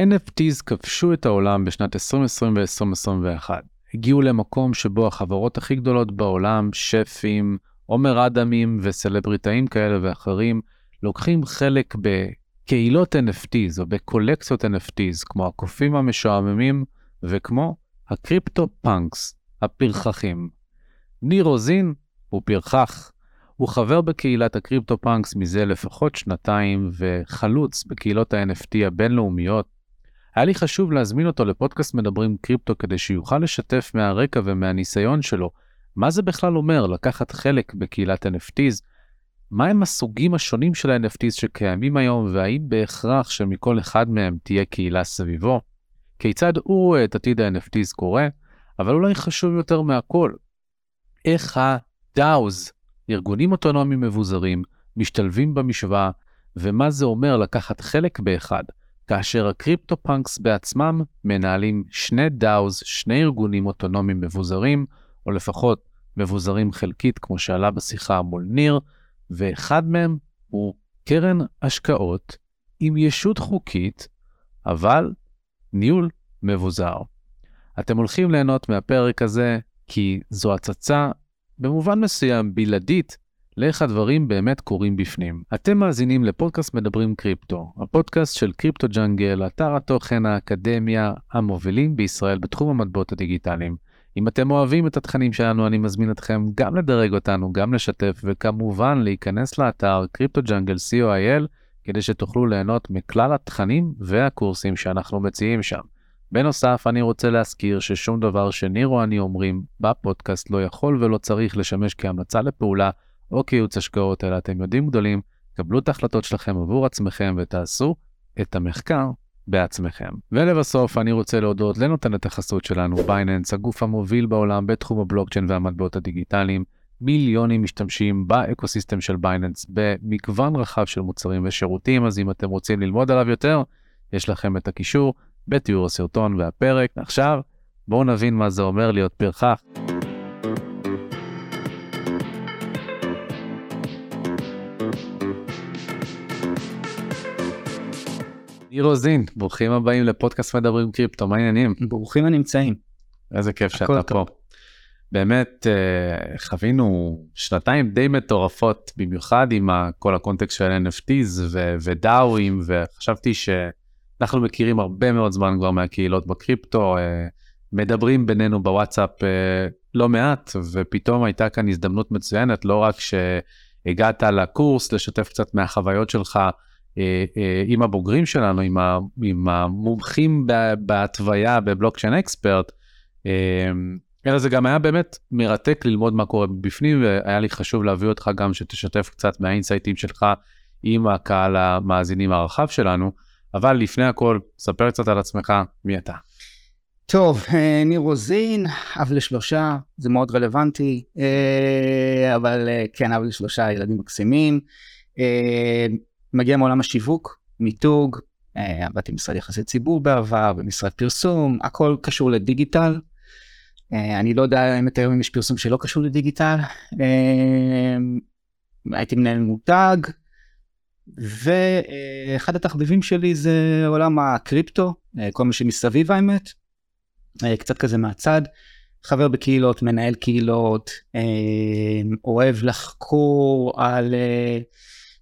NFTs כבשו את העולם בשנת 2020 ו-2021. הגיעו למקום שבו החברות הכי גדולות בעולם, שפים, עומר אדמים וסלבריטאים כאלה ואחרים, לוקחים חלק בקהילות NFTs או בקולקציות NFTs, כמו הקופים המשועממים וכמו ה CryptoPunks, הפרחחים. ניר רוזין הוא פרחח. הוא חבר בקהילת ה CryptoPunks מזה לפחות שנתיים וחלוץ בקהילות ה-NFT הבינלאומיות. היה לי חשוב להזמין אותו לפודקאסט מדברים קריפטו כדי שיוכל לשתף מהרקע ומהניסיון שלו. מה זה בכלל אומר לקחת חלק בקהילת NFTs, מהם הסוגים השונים של ה-NFTs שקיימים היום והאם בהכרח שמכל אחד מהם תהיה קהילה סביבו, כיצד הוא רואה את עתיד ה-NFTs קורה, אבל אולי חשוב יותר מהכל, איך ה-DAOs, ארגונים אוטונומיים מבוזרים, משתלבים במשוואה, ומה זה אומר לקחת חלק באחד, כאשר הקריפטו פאנקס בעצמם מנהלים שני DAOs, שני ארגונים אוטונומיים מבוזרים, או לפחות מבוזרים חלקית, כמו שעלה בשיחה מול ניר, ואחד מהם הוא קרן השקעות עם ישות חוקית, אבל ניהול מבוזר. אתם הולכים ליהנות מהפרק הזה, כי זו הצצה במובן מסוים בלעדית לאיך הדברים באמת קורים בפנים. אתם מאזינים לפודקאסט מדברים קריפטו, הפודקאסט של קריפטו ג'אנגל, אתר התוכן האקדמיה המובילים בישראל בתחום המטבעות הדיגיטליים. אם אתם אוהבים את התכנים שלנו, אני מזמין אתכם גם לדרג אותנו, גם לשתף, וכמובן להיכנס לאתר קריפטו ג'אנגל co.il, כדי שתוכלו ליהנות מכלל התכנים והקורסים שאנחנו מציעים שם. בנוסף, אני רוצה להזכיר ששום דבר שניר או אני אומרים בפודקאסט לא יכול ולא צריך לשמש כהמלצה לפעולה או כייעוץ השקעות, אלא אתם יודעים גדולים, קבלו את ההחלטות שלכם עבור עצמכם ותעשו את המחקר בעצמכם. ולבסוף, אני רוצה להודות לנותנת החסות שלנו, Binance, הגוף המוביל בעולם בתחום הבלוקצ'יין והמטבעות הדיגיטליים. מיליונים משתמשים ב ecosystem של Binance במגוון רחב של מוצרים ושירותים, אז אם אתם רוצים ללמוד עליו יותר, יש לכם את הקישור בתיאור הסרטון והפרק. עכשיו, בואו נבין מה זה אומר להיות פרחח. ניר רוזין, ברוכים הבאים לפודקאסט מדברים קריפטו, מה העניינים? ברוכים הנמצאים. איזה כיף שאתה פה. באמת אה, חווינו שנתיים די מטורפות, במיוחד עם כל הקונטקסט של NFTs ודאווים, וחשבתי שאנחנו מכירים הרבה מאוד זמן כבר מהקהילות בקריפטו, אה, מדברים בינינו בוואטסאפ אה, לא מעט, ופתאום הייתה כאן הזדמנות מצוינת, לא רק שהגעת לקורס לשתף קצת מהחוויות שלך, עם הבוגרים שלנו, עם, ה, עם המומחים בהתוויה בבלוקצ'יין אקספרט, אה, אלא זה גם היה באמת מרתק ללמוד מה קורה בפנים, והיה לי חשוב להביא אותך גם שתשתף קצת מהאינסייטים שלך עם הקהל המאזינים הרחב שלנו, אבל לפני הכל, ספר קצת על עצמך, מי אתה. טוב, ניר רוזין, אב לשלושה, זה מאוד רלוונטי, אבל כן, אב לשלושה ילדים מקסימים. מגיע מעולם השיווק, מיתוג, אה, עבדתי במשרד יחסי ציבור בעבר, במשרד פרסום, הכל קשור לדיגיטל. אה, אני לא יודע אם את היום יש פרסום שלא קשור לדיגיטל. אה, הייתי מנהל מותג, ואחד התחביבים שלי זה עולם הקריפטו, כל מה שמסביב האמת, קצת כזה מהצד. חבר בקהילות, מנהל קהילות, אוהב לחקור על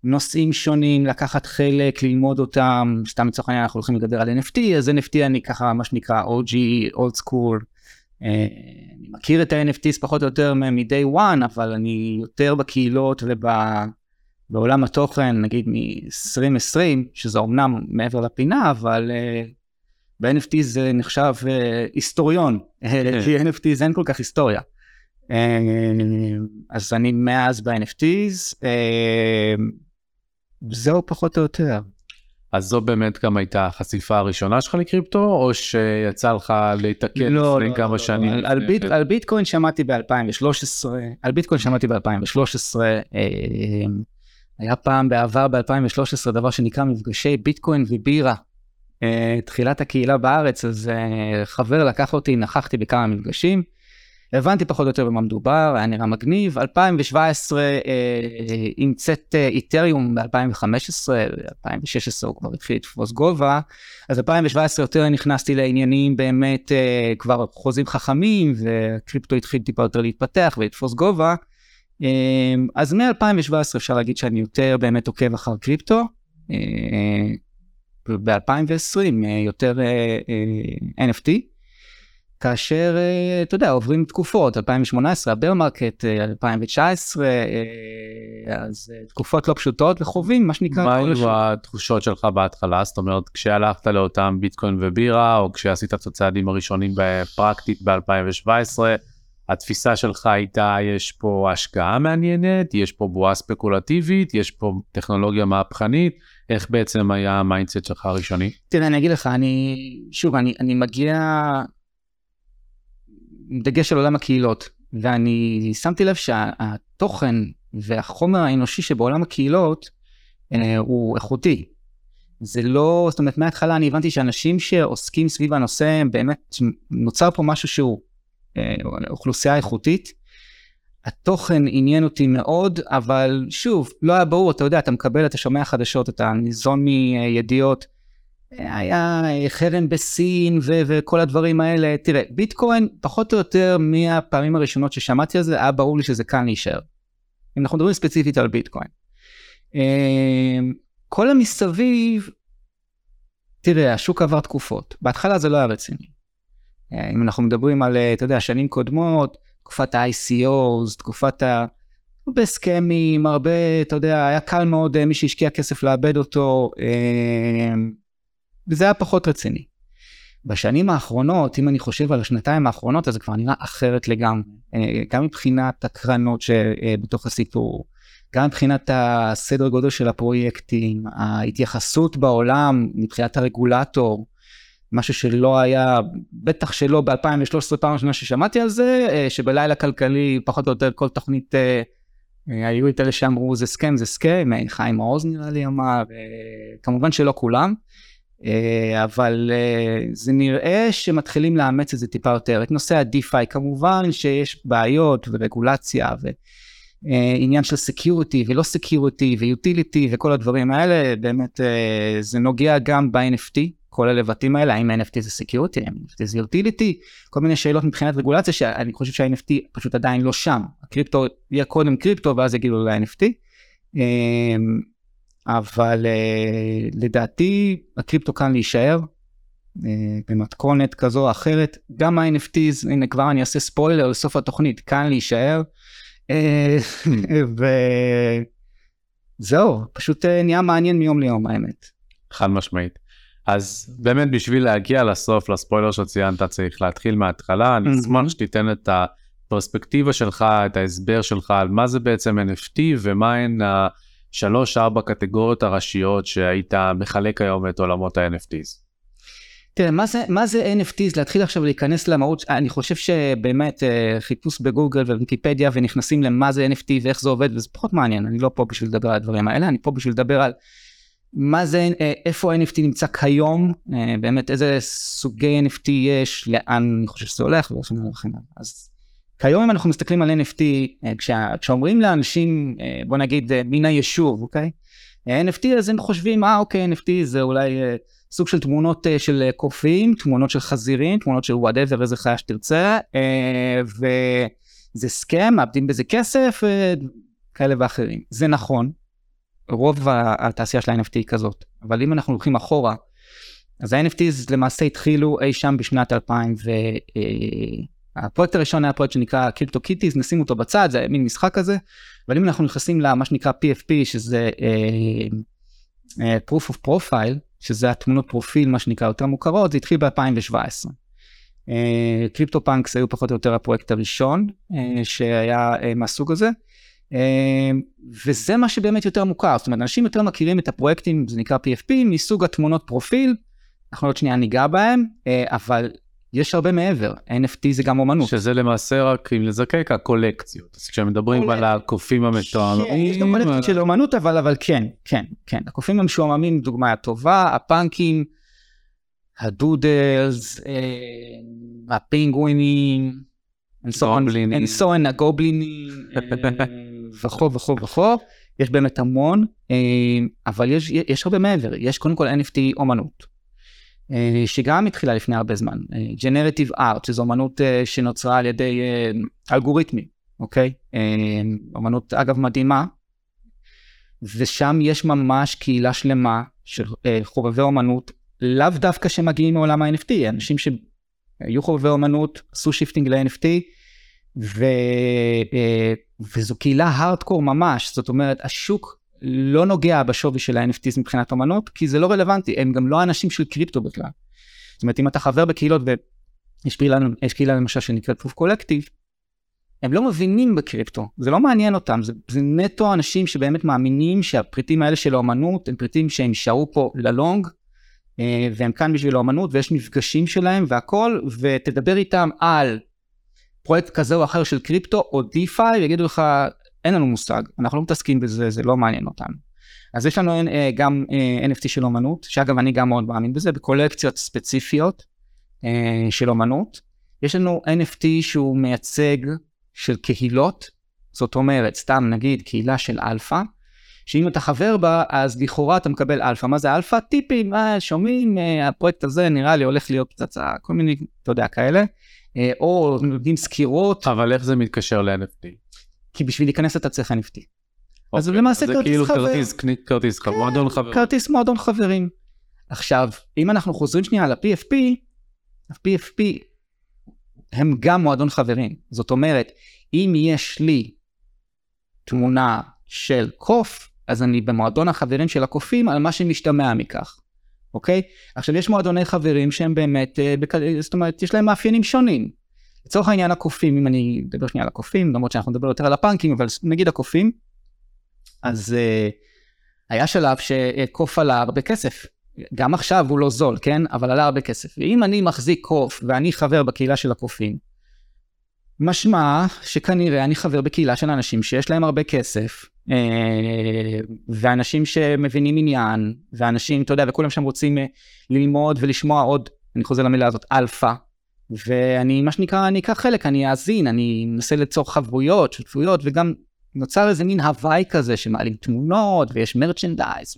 נושאים שונים, לקחת חלק, ללמוד אותם, סתם לצורך העניין אנחנו הולכים לדבר על NFT, אז NFT אני ככה מה שנקרא OG, old school. אה, אני מכיר את ה-NFTs פחות או יותר מ-day one, אבל אני יותר בקהילות ובעולם התוכן, נגיד מ-2020, שזה אומנם מעבר לפינה, אבל uh, ב-NFT זה נחשב uh, היסטוריון, כן. כי NFTs אין כל כך היסטוריה. אז אני מאז ב-NFTs, זהו פחות או יותר. אז זו באמת גם הייתה החשיפה הראשונה שלך לקריפטו, או שיצא לך להתקן לא, לפני לא, כמה לא, שנים? לא. על, ביט, על ביטקוין שמעתי ב-2013, על ביטקוין שמעתי ב-2013, אה, היה פעם בעבר ב-2013 דבר שנקרא מפגשי ביטקוין ובירה. אה, תחילת הקהילה בארץ, אז אה, חבר לקח אותי, נכחתי בכמה מפגשים. הבנתי פחות או יותר במה מדובר, היה נראה מגניב. 2017 המצאת איתריום ב-2015, 2016 הוא כבר התחיל לתפוס גובה, אז 2017 יותר נכנסתי לעניינים באמת כבר חוזים חכמים, וקריפטו התחיל טיפה יותר להתפתח ולתפוס גובה. אז מ-2017 אפשר להגיד שאני יותר באמת עוקב אחר קריפטו. ב-2020 יותר NFT. כאשר, אה, אתה יודע, עוברים תקופות, 2018, ה bear market, 2019, אז אה, תקופות לא פשוטות וחווים מה שנקרא... מה היו התחושות שלך בהתחלה? זאת אומרת, כשהלכת לאותם ביטקוין ובירה, או כשעשית את הצעדים הראשונים בפרקטית ב-2017, התפיסה שלך הייתה, יש פה השקעה מעניינת, יש פה בועה ספקולטיבית, יש פה טכנולוגיה מהפכנית, איך בעצם היה ה mindset שלך הראשוני? תראה, אני אגיד לך, אני, שוב, אני, אני מגיע דגש על עולם הקהילות, ואני שמתי לב שהתוכן והחומר האנושי שבעולם הקהילות אה, הוא איכותי. זה לא, זאת אומרת, מההתחלה אני הבנתי שאנשים שעוסקים סביב הנושא, באמת נוצר פה משהו שהוא אה, אוכלוסייה איכותית. התוכן עניין אותי מאוד, אבל שוב, לא היה ברור, אתה יודע, אתה מקבל, אתה שומע חדשות, אתה ניזון מידיעות. היה חרם בסין ו- וכל הדברים האלה. תראה, ביטקוין, פחות או יותר מהפעמים הראשונות ששמעתי על זה, היה ברור לי שזה כאן להישאר. אם אנחנו מדברים ספציפית על ביטקוין. אמ, כל המסביב, תראה, השוק עבר תקופות. בהתחלה זה לא היה רציני. אה, אם אנחנו מדברים על, אה, אתה יודע, שנים קודמות, תקופת ה-ICOs, תקופת ה... בהסכמים, הרבה, אתה יודע, היה קל מאוד, אה, מי שהשקיע כסף לאבד אותו. וזה היה פחות רציני. בשנים האחרונות, אם אני חושב על השנתיים האחרונות, אז זה כבר נראה אחרת לגמרי. אה, גם מבחינת הקרנות שבתוך הסיפור, גם מבחינת הסדר גודל של הפרויקטים, ההתייחסות בעולם מבחינת הרגולטור, משהו שלא היה, בטח שלא ב-2013 פעם ראשונה ששמעתי על זה, אה, שבלילה כלכלי פחות או יותר כל תוכנית, אה, היו את אלה שאמרו זה סכם זה סכם, חיים מעוז נראה לי אמר, כמובן שלא כולם. אה, אבל אה, זה נראה שמתחילים לאמץ את זה טיפה יותר. את נושא ה-DeFi כמובן שיש בעיות ורגולציה ועניין של security ולא security ו utility וכל הדברים האלה, באמת אה, זה נוגע גם ב-NFT, כל הלבטים האלה, האם NFT זה security, האם NFT זה utility, כל מיני שאלות מבחינת רגולציה שאני חושב שה-NFT פשוט עדיין לא שם. הקריפטו יהיה קודם קריפטו ואז יגידו ל-NFT. אבל uh, לדעתי הקריפטו כאן להישאר uh, במתכונת כזו או אחרת. גם ה-NFTs, הנה כבר אני אעשה ספוילר לסוף התוכנית, כאן להישאר. Uh, וזהו, פשוט uh, נהיה מעניין מיום ליום האמת. חד משמעית. אז באמת בשביל להגיע לסוף, לספוילר שציינת, צריך להתחיל מההתחלה. אני אשמח שתיתן את הפרספקטיבה שלך, את ההסבר שלך על מה זה בעצם NFT ומה הן ה... שלוש ארבע קטגוריות הראשיות שהיית מחלק היום את עולמות ה-NFTs. תראה, מה זה, מה זה NFTs? להתחיל עכשיו להיכנס למהות, אני חושב שבאמת אה, חיפוש בגוגל וויקיפדיה ונכנסים למה זה NFT ואיך זה עובד, וזה פחות מעניין, אני לא פה בשביל לדבר על הדברים האלה, אני פה בשביל לדבר על מה זה, אה, איפה NFT נמצא כיום, אה, באמת איזה סוגי NFT יש, לאן אני חושב שזה הולך וכן הלאה. אז כיום אם אנחנו מסתכלים על NFT, אה, כשאומרים לאנשים, אה, בוא נגיד אה, מן היישוב, אוקיי? NFT אז הם חושבים, אה אוקיי, NFT זה אולי סוג של תמונות של קופים, תמונות של חזירים, תמונות של וואטאבר, איזה חיה שתרצה, וזה סכם, מאבדים בזה כסף, כאלה ואחרים. זה נכון, רוב התעשייה של ה-NFT היא כזאת, אבל אם אנחנו הולכים אחורה, אז ה-NFTs למעשה התחילו אי שם בשנת 2000 ו... הפרויקט הראשון היה פרויקט שנקרא CryptoKitties, נשים אותו בצד, זה מין משחק כזה, אבל אם אנחנו נכנסים למה שנקרא PFP, שזה אה, אה, proof of profile, שזה התמונות פרופיל, מה שנקרא, יותר מוכרות, זה התחיל ב-2017. Crypto אה, Punks היו פחות או יותר הפרויקט הראשון שהיה מהסוג הזה. אה, וזה מה שבאמת יותר מוכר, זאת אומרת, אנשים יותר מכירים את הפרויקטים, זה נקרא PFP, מסוג התמונות פרופיל, אנחנו עוד שנייה ניגע בהם, אבל יש הרבה מעבר, NFT זה גם אומנות. שזה למעשה רק, אם לזקק, הקולקציות. אז כשמדברים על הקופים המתואמים... יש גם קולקציות של אומנות, אבל, אבל כן, כן, כן. הקופים המשועממים, דוגמה הטובה, הפאנקים, הדודלס, אה, הפינגווינים, and so on, and so on, הגובלינים וכו' וכו' וכו', יש באמת המון, אה, אבל יש, יש הרבה מעבר, יש קודם כל NFT אומנות, אה, שגם התחילה לפני הרבה זמן, Generative Art, שזו אומנות שנוצרה על ידי אלגוריתמים, אוקיי? אומנות אגב מדהימה, ושם יש ממש קהילה שלמה של חובבי אומנות, לאו דווקא שמגיעים מעולם ה-NFT, אנשים שהיו חובבי אומנות, עשו shifting ל-NFT, ו, אה, וזו קהילה הארדקור ממש, זאת אומרת, השוק לא נוגע בשווי של ה-NFTs מבחינת אמנות, כי זה לא רלוונטי, הם גם לא אנשים של קריפטו בכלל. זאת אומרת, אם אתה חבר בקהילות, ויש קהילה, קהילה למשל שנקראת Proof Collective, הם לא מבינים בקריפטו, זה לא מעניין אותם, זה, זה נטו אנשים שבאמת מאמינים שהפריטים האלה של האמנות הם פריטים שהם יישארו פה ללונג, אה, והם כאן בשביל האמנות, ויש מפגשים שלהם והכל, ותדבר איתם על פרויקט כזה או אחר של קריפטו או DeFi ויגידו לך אין לנו מושג אנחנו לא מתעסקים בזה זה לא מעניין אותנו. אז יש לנו אה, גם אה, NFT של אומנות שאגב אני גם מאוד מאמין בזה בקולקציות ספציפיות אה, של אומנות. יש לנו NFT שהוא מייצג של קהילות זאת אומרת סתם נגיד קהילה של אלפא שאם אתה חבר בה אז לכאורה אתה מקבל אלפא מה זה אלפא טיפים אה, שומעים אה, הפרויקט הזה נראה לי הולך להיות פצצה כל מיני אתה יודע כאלה אה, או נותנים סקירות. אבל איך זה מתקשר ל-NFT? כי בשביל להיכנס אתה צריך NFT. אז אוקיי, למעשה כרטיס כאילו חבר. כרטיס, כרטיס חבר, מועדון חברים. כרטיס מועדון חברים. עכשיו, אם אנחנו חוזרים שנייה ל-PFP, ה-PFP הם גם מועדון חברים. זאת אומרת, אם יש לי תמונה של קוף, אז אני במועדון החברים של הקופים על מה שמשתמע מכך. אוקיי? עכשיו יש מועדוני חברים שהם באמת, אה. זאת אומרת, יש להם מאפיינים שונים. לצורך העניין הקופים, אם אני אדבר שנייה על הקופים, למרות שאנחנו נדבר יותר על הפאנקים, אבל נגיד הקופים, אז אה, היה שלב שקוף עלה הרבה כסף. גם עכשיו הוא לא זול, כן? אבל עלה הרבה כסף. ואם אני מחזיק קוף ואני חבר בקהילה של הקופים, משמע שכנראה אני חבר בקהילה של אנשים שיש להם הרבה כסף, אה, ואנשים שמבינים עניין, ואנשים, אתה יודע, וכולם שם רוצים אה, ללמוד ולשמוע עוד, אני חוזר למילה הזאת, אלפא, ואני, מה שנקרא, אני אקח חלק, אני אאזין, אני אנסה ליצור חברויות, שותפויות, וגם נוצר איזה מין הווי כזה שמעלים תמונות, ויש merchandise,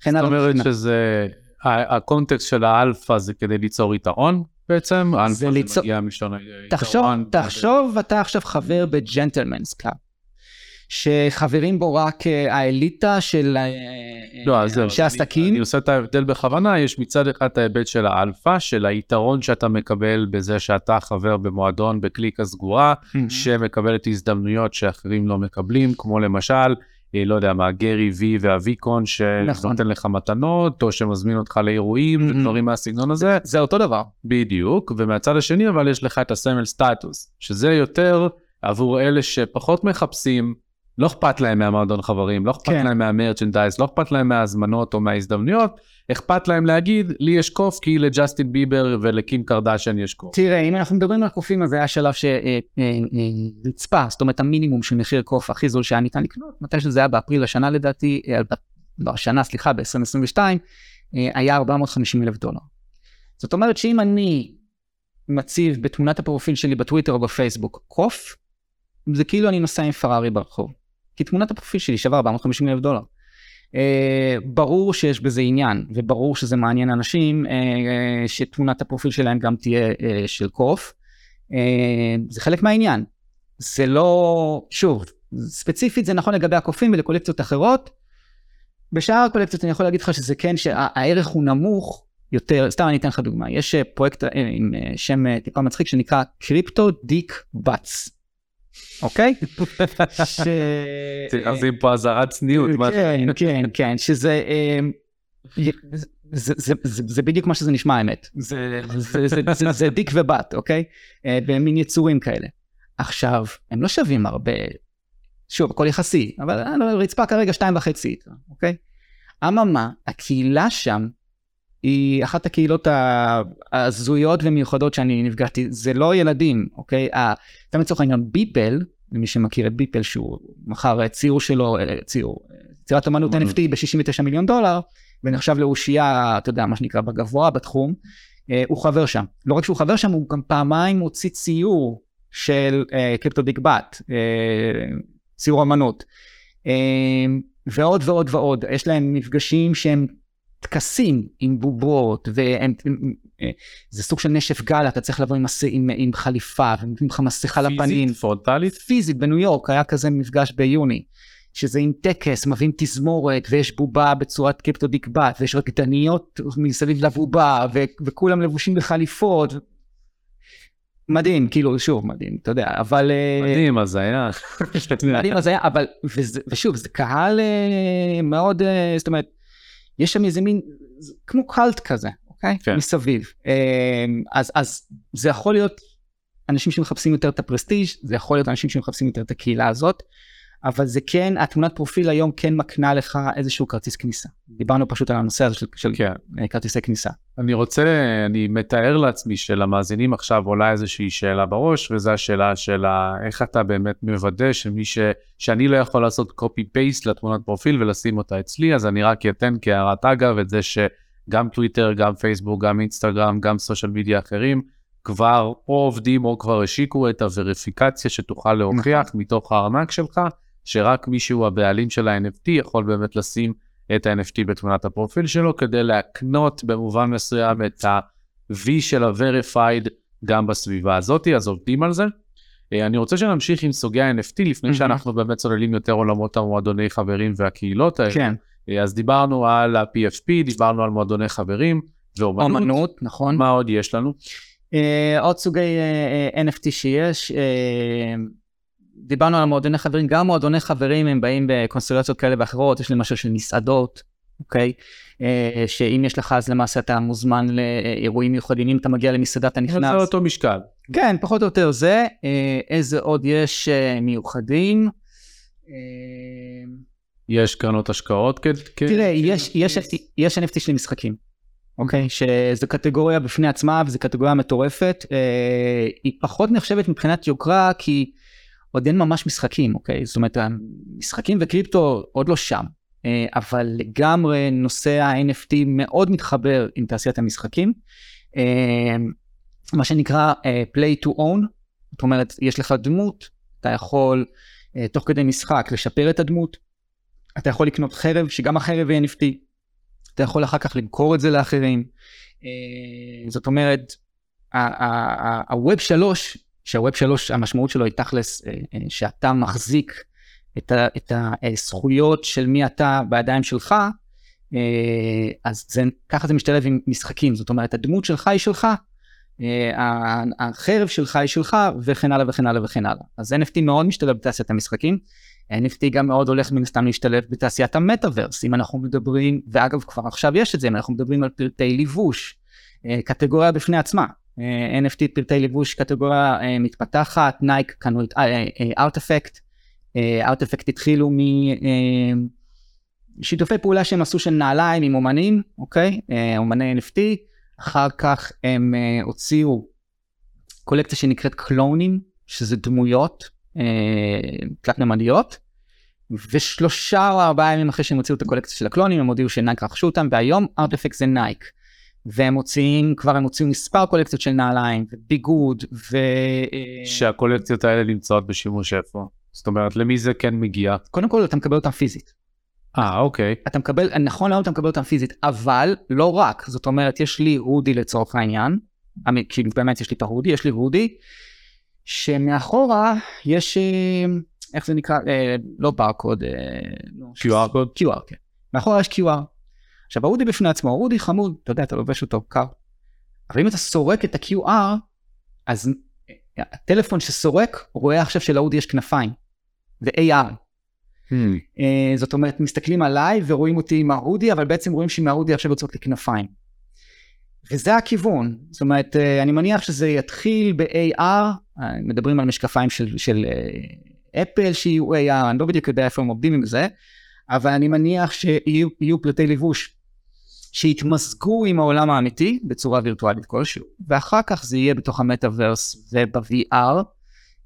וכן הלאה. זאת אומרת שזה, הקונטקסט של האלפא זה כדי ליצור יתרון? בעצם, זה ליצור, תחשוב, תחשוב, אתה עכשיו חבר ב gentlemen's club. שחברים בו רק אה, האליטה של אה, לא, אנשי עסקים. אני עושה את ההבדל בכוונה, יש מצד אחד את ההיבט של האלפא, של היתרון שאתה מקבל בזה שאתה חבר במועדון בקליקה סגורה, שמקבלת הזדמנויות שאחרים לא מקבלים, כמו למשל, אה, לא יודע מה, גרי וי וה-VeeCon, שנותן נכון. לך מתנות, או שמזמין אותך לאירועים, ודברים מהסגנון הזה. זה אותו דבר. בדיוק, ומהצד השני אבל יש לך את הסמל סטטוס, שזה יותר עבור אלה שפחות מחפשים לא אכפת להם מהמועדון חברים, לא אכפת כן. להם מהמרצ'נדייז, לא אכפת להם מההזמנות או מההזדמנויות, אכפת להם להגיד, לי יש קוף כי לג'סטין ביבר ולקים קרדשן יש קוף. תראה, אם אנחנו מדברים על קופים, אז זה היה שלב שרצפה, אה, אה, זאת אומרת המינימום של מחיר קוף הכי זול שהיה ניתן לקנות, מתי שזה היה באפריל השנה לדעתי, אה, לא השנה, סליחה, ב-2022, היה 450 אלף דולר. זאת אומרת שאם אני מציב בתמונת הפרופיל שלי בטוויטר או בפייסבוק קוף, זה כאילו אני נוסע עם פרארי ברחוב. כי תמונת הפרופיל שלי שווה 450 אלף דולר. Uh, ברור שיש בזה עניין וברור שזה מעניין אנשים uh, uh, שתמונת הפרופיל שלהם גם תהיה uh, של קוף. Uh, זה חלק מהעניין. זה לא, שוב, ספציפית זה נכון לגבי הקופים ולקולקציות אחרות. בשאר הקולקציות אני יכול להגיד לך שזה כן שהערך הוא נמוך יותר, סתם אני אתן לך דוגמה, יש פרויקט עם שם טיפה מצחיק שנקרא קריפטו דיק בטס. אוקיי? צריך לשים פה אזהרת צניעות. כן, כן, כן, שזה... אמ, זה, זה, זה, זה בדיוק מה שזה נשמע האמת, זה, זה, זה, זה, זה דיק ובת, אוקיי? אה, במין יצורים כאלה. עכשיו, הם לא שווים הרבה, שוב, הכל יחסי, אבל רצפה כרגע שתיים וחצי, אוקיי? אממה, הקהילה שם היא אחת הקהילות ההזויות ומיוחדות שאני נפגעתי, זה לא ילדים, אוקיי? סתם לצורך העניין ביפל, למי שמכיר את ביפל שהוא מכר ציור שלו, ציור, צירת אמנות NFT ב-69 מיליון דולר, ונחשב לאושייה, אתה יודע, מה שנקרא בגבוה בתחום, הוא חבר שם. לא רק שהוא חבר שם, הוא גם פעמיים הוציא ציור של קריפטו ביג בת, ציור אמנות, ועוד ועוד ועוד, יש להם מפגשים שהם טקסים עם בובות, וזה סוג של נשף גל, אתה צריך לבוא עם, מס, עם, עם חליפה, ונותנים לך מסכה לפנים. פיזית, פרונטלית? פיזית, בניו יורק, היה כזה מפגש ביוני. שזה עם טקס, מביאים תזמורת, ויש בובה בצורת קריפטו דקבט, ויש רקדניות מסביב לבובה, ו- וכולם לבושים בחליפות. מדהים, כאילו, שוב, מדהים, אתה יודע, אבל... אה, מדהים, אז היה. מדהים, אז היה, אבל, וזה, ושוב, זה קהל אה, מאוד, אה, זאת אומרת, יש שם איזה מין, כמו קאלט כזה, אוקיי? כן. מסביב. אז, אז זה יכול להיות אנשים שמחפשים יותר את הפרסטיג', זה יכול להיות אנשים שמחפשים יותר את הקהילה הזאת. אבל זה כן, התמונת פרופיל היום כן מקנה לך איזשהו כרטיס כניסה. דיברנו פשוט על הנושא הזה של, של כן. אה, כרטיסי כניסה. אני רוצה, אני מתאר לעצמי שלמאזינים עכשיו עולה איזושהי שאלה בראש, וזו השאלה של איך אתה באמת מוודא שמי ש... שאני לא יכול לעשות copy paste לתמונת פרופיל ולשים אותה אצלי, אז אני רק אתן כהערת אגב את זה שגם טוויטר, גם פייסבוק, גם אינסטגרם, גם סושיאל מדיה אחרים, כבר או עובדים או כבר השיקו את הווריפיקציה שתוכל להוכיח נכון. מתוך הארנק שלך. שרק מי שהוא הבעלים של ה-NFT יכול באמת לשים את ה-NFT בתמונת הפרופיל שלו, כדי להקנות במובן מסוים את ה-V של ה-Verified גם בסביבה הזאת, אז עובדים על זה. אה, אני רוצה שנמשיך עם סוגי ה-NFT לפני שאנחנו באמת צוללים יותר עולמות המועדוני חברים והקהילות האלה. כן. אה, אז דיברנו על ה-PFP, דיברנו על מועדוני חברים ואומנות. אומנות, נכון. מה עוד יש לנו? Uh, עוד סוגי uh, NFT שיש, uh, דיברנו על מועדוני חברים, גם מועדוני חברים הם באים בקונסטלציות כאלה ואחרות, יש למשל של מסעדות, אוקיי? אה, שאם יש לך אז למעשה אתה מוזמן לאירועים מיוחדים, אם אתה מגיע למסעדה אתה נכנס. זה אותו משקל. כן, פחות או יותר זה. אה, איזה עוד יש אה, מיוחדים? יש קרנות השקעות? תראה, יש, יש, יש NFT של משחקים. אוקיי? Okay, שזו קטגוריה בפני עצמה וזו קטגוריה מטורפת. היא פחות נחשבת מבחינת יוקרה כי עוד אין ממש משחקים, אוקיי? זאת אומרת, משחקים וקריפטו עוד לא שם, אה, אבל לגמרי נושא ה-NFT מאוד מתחבר עם תעשיית המשחקים. אה, מה שנקרא אה, play to own, זאת אומרת, יש לך דמות, אתה יכול תוך כדי משחק לשפר את הדמות, אתה יכול לקנות חרב, שגם החרב היא NFT, אתה יכול אחר כך למכור את זה לאחרים. זאת אומרת, ה-Web 3 שהווב 3 המשמעות שלו היא תכלס אה, אה, שאתה מחזיק את, ה, את הזכויות של מי אתה בידיים שלך, אה, אז זה, ככה זה משתלב עם משחקים, זאת אומרת הדמות שלך היא שלך, החרב שלך היא שלך וכן הלאה וכן הלאה וכן הלאה. אז NFT מאוד משתלב בתעשיית המשחקים. NFT גם מאוד הולך מן הסתם להשתלב בתעשיית המטאוורס, אם אנחנו מדברים, ואגב כבר עכשיו יש את זה, אם אנחנו מדברים על פרטי לבוש, קטגוריה בפני עצמה. אה, NFT פרטי לבוש קטגוריה אה, מתפתחת, נייק קנו את RTFKT, RTFKT התחילו משיתופי אה, פעולה שהם עשו של נעליים עם אומנים, אוקיי? אומני NFT, אחר כך הם הוציאו קולקציה שנקראת Clone-ים, שזה דמויות תלת ממדיות. ושלושה או ארבעה ימים אחרי שהם הוציאו את הקולקציה של ה Clone-ים הם הודיעו שנייק רכשו אותם והיום RTFKT זה נייק. והם מוציאים, כבר הם הוציאו מספר קולקציות של נעליים, וביגוד, ו... אה, שהקולקציות האלה נמצאות בשימוש איפה? זאת אומרת, למי זה כן מגיע? קודם כל אתה מקבל אותם פיזית. אה, אוקיי. אתה מקבל, נכון להיום אתה מקבל אותם פיזית, אבל לא רק, זאת אומרת, יש לי הודי לצורך העניין, כאילו באמת יש לי את ההודי, יש לי הודי, שמאחורה יש, אה, איך זה נקרא, אה, לא ברקוד, QR קוד? QR, כן. מאחורה יש QR. עכשיו האודי בפני עצמו, אודי חמוד, אתה יודע, אתה לובש אותו קר. אבל אם אתה סורק את ה-QR, אז הטלפון שסורק רואה עכשיו שלאודי יש כנפיים. זה AR. Hmm. Uh, זאת אומרת, מסתכלים עליי ורואים אותי עם האודי, אבל בעצם רואים שעם האודי עכשיו יוצאות לי כנפיים. וזה הכיוון, זאת אומרת, uh, אני מניח שזה יתחיל ב-AR, uh, מדברים על משקפיים של, של אפל שיהיו AR, אני לא בדיוק יודע איפה הם עובדים עם זה, אבל אני מניח שיהיו פרטי לבוש שיתמזגו עם העולם האמיתי בצורה וירטואלית כלשהו, ואחר כך זה יהיה בתוך המטאוורס וב-VR,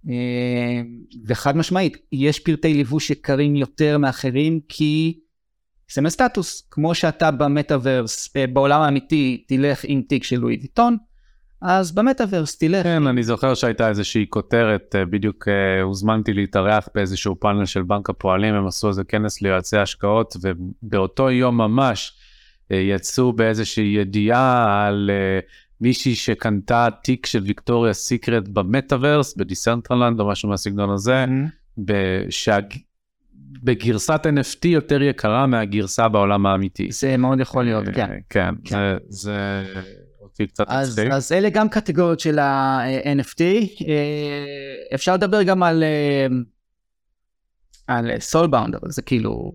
אה, וחד משמעית, יש פרטי לבוש יקרים יותר מאחרים כי סמל סטטוס, כמו שאתה במטאוורס, אה, בעולם האמיתי, תלך עם תיק של לואי ויטון, אז במטאוורס תלך. כן, אני זוכר שהייתה איזושהי כותרת, אה, בדיוק הוזמנתי להתארח באיזשהו פאנל של בנק הפועלים, הם עשו איזה כנס ליועצי השקעות, ובאותו יום ממש יצאו באיזושהי ידיעה על מישהי שקנתה תיק של ויקטוריה סיקרט במטאוורס, ב Decentraland או משהו מהסגנון הזה, mm-hmm. בגרסת NFT יותר יקרה מהגרסה בעולם האמיתי. זה מאוד יכול להיות, כן. כן, כן. זה... זה... אותי קצת אז, אז אלה גם קטגוריות של ה-NFT. אה, אפשר לדבר גם על, אה, על סולבאונד, אבל זה כאילו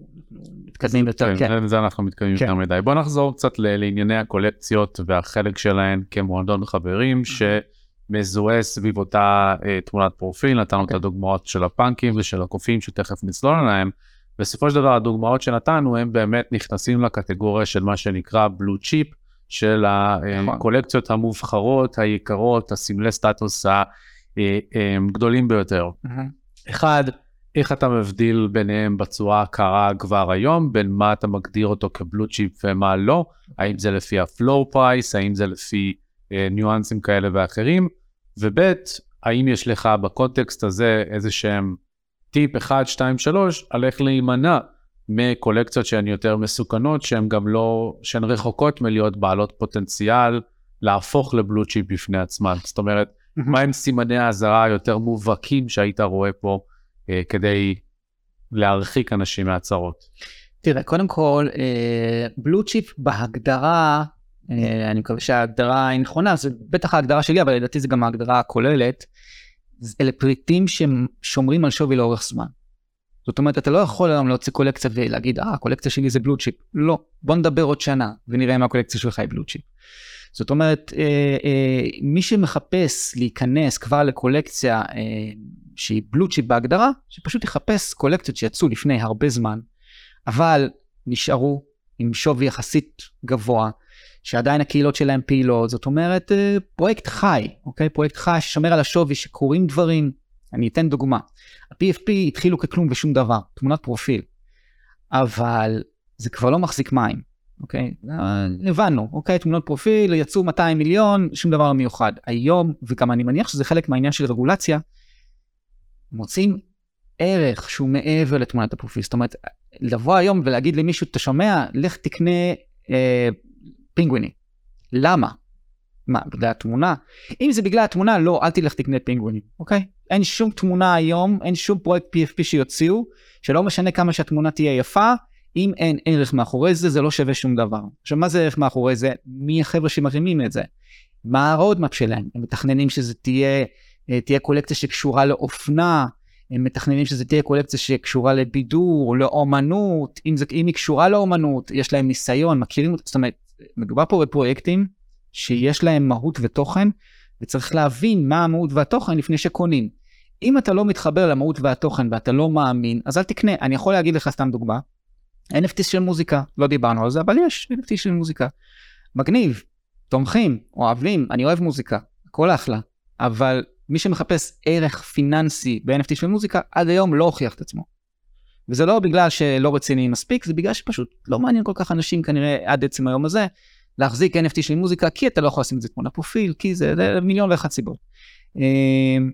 מתקדמים יותר, כן. כן. זה אנחנו מתקדמים כן. יותר מדי. בוא נחזור קצת לענייני הקולקציות והחלק שלהן כמועדון חברים, שמזוהה סביב אותה אה, תמונת פרופיל, נתנו את כן. הדוגמאות של הפאנקים ושל הקופים שתכף נצלול עליהם. בסופו של דבר הדוגמאות שנתנו הם באמת נכנסים לקטגוריה של מה שנקרא בלו צ'יפ, של הקולקציות המובחרות, היקרות, הסמלי סטטוס הגדולים אה, אה, ביותר. אחד, איך אתה מבדיל ביניהם בצורה הקרה כבר היום, בין מה אתה מגדיר אותו כ blue chip ומה לא, האם זה לפי ה floor price, האם זה לפי אה, ניואנסים כאלה ואחרים, וב' האם יש לך בקונטקסט הזה איזה שהם טיפ 1, 2, 3 על איך להימנע מקולקציות שהן יותר מסוכנות, שהן גם לא, שהן רחוקות מלהיות בעלות פוטנציאל להפוך לבלו צ'יפ בפני עצמן. זאת אומרת, מהם סימני האזהרה היותר מובהקים שהיית רואה פה כדי להרחיק אנשים מהצהרות? תראה, קודם כל, בלו אה, צ'יפ בהגדרה, אה, אני מקווה שההגדרה היא נכונה, זה בטח ההגדרה שלי, אבל לדעתי זה גם ההגדרה הכוללת. אלה פריטים ששומרים על שווי לאורך זמן. זאת אומרת, אתה לא יכול היום להוציא קולקציה ולהגיד, אה, הקולקציה שלי זה blue chip. לא, בוא נדבר עוד שנה ונראה אם הקולקציה שלך היא blue chip. זאת אומרת, אה, אה, מי שמחפש להיכנס כבר לקולקציה אה, שהיא blue chip בהגדרה, שפשוט יחפש קולקציות שיצאו לפני הרבה זמן, אבל נשארו עם שווי יחסית גבוה, שעדיין הקהילות שלהם פעילות, זאת אומרת, אה, פרויקט חי, אוקיי? פרויקט חי ששומר על השווי, שקורים דברים. אני אתן דוגמה. ה-PFP התחילו ככלום ושום דבר, תמונת פרופיל. אבל זה כבר לא מחזיק מים, אוקיי? הבנו, אוקיי? תמונות פרופיל, יצאו 200 מיליון, שום דבר מיוחד. היום, וגם אני מניח שזה חלק מהעניין של רגולציה, מוצאים ערך שהוא מעבר לתמונת הפרופיל. זאת אומרת, לבוא היום ולהגיד למישהו, אתה שומע, לך תקנה אה, פינגוויני. למה? מה, בגלל התמונה? אם זה בגלל התמונה, לא, אל תלך תקנה פינגווינים, אוקיי? אין שום תמונה היום, אין שום פרויקט PFP שיוציאו, שלא משנה כמה שהתמונה תהיה יפה, אם אין ערך מאחורי זה, זה לא שווה שום דבר. עכשיו, מה זה ערך מאחורי זה? מי החבר'ה שמרימים את זה? מה ה roadmap שלהם? הם מתכננים שזה תהיה, תהיה קולקציה שקשורה לאופנה, הם מתכננים שזה תהיה קולקציה שקשורה לבידור, לאומנות, אם, זה, אם היא קשורה לאומנות, יש להם ניסיון, מכירים, זאת אומרת, מדובר פה בפרויקטים שיש להם מהות ותוכן, וצריך להבין מה המהות והתוכן לפני שקונים. אם אתה לא מתחבר למהות והתוכן ואתה לא מאמין, אז אל תקנה. אני יכול להגיד לך סתם דוגמה, NFT של מוזיקה, לא דיברנו על זה, אבל יש NFT של מוזיקה. מגניב, תומכים, אוהבים, אני אוהב מוזיקה, הכל אחלה, אבל מי שמחפש ערך פיננסי ב-NFT של מוזיקה, עד היום לא הוכיח את עצמו. וזה לא בגלל שלא רציני מספיק, זה בגלל שפשוט לא מעניין כל כך אנשים כנראה עד עצם היום הזה, להחזיק NFT של מוזיקה, כי אתה לא יכול לשים את זה תמונה פרופיל, כי זה, זה מיליון ואחת סיבות. אמ,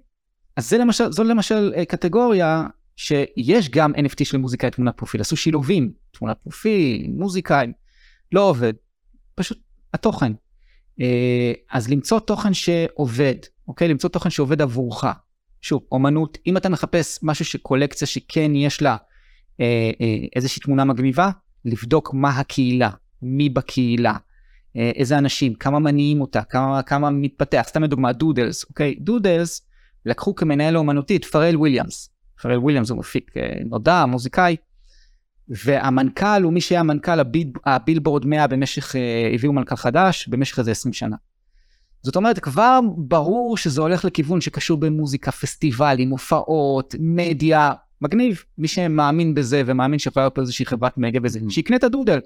אז זה למשל, זו למשל אה, קטגוריה שיש גם NFT של מוזיקה תמונת פרופיל, עשו שילובים, תמונת פרופיל, מוזיקה, לא עובד, פשוט התוכן. אה, אז למצוא תוכן שעובד, אוקיי? למצוא תוכן שעובד עבורך. שוב, אומנות, אם אתה מחפש משהו שקולקציה שכן יש לה אה, איזושהי תמונה מגניבה, לבדוק מה הקהילה, מי בקהילה, אה, איזה אנשים, כמה מניעים אותה, כמה, כמה מתפתח, סתם לדוגמה Doodles, אוקיי? Doodles לקחו כמנהל האומנותי את פארל וויליאמס. פארל וויליאמס הוא מפיק אה, נודע, מוזיקאי, והמנכ"ל הוא מי שהיה מנכ"ל הביל, הבילבורד 100 במשך, אה, הביאו מנכ"ל חדש במשך איזה 20 שנה. זאת אומרת כבר ברור שזה הולך לכיוון שקשור במוזיקה, פסטיבלים, הופעות, מדיה, מגניב. מי שמאמין בזה ומאמין שיכולה להיות פה איזושהי חברת מגה וזה, שיקנה את ה Doodle.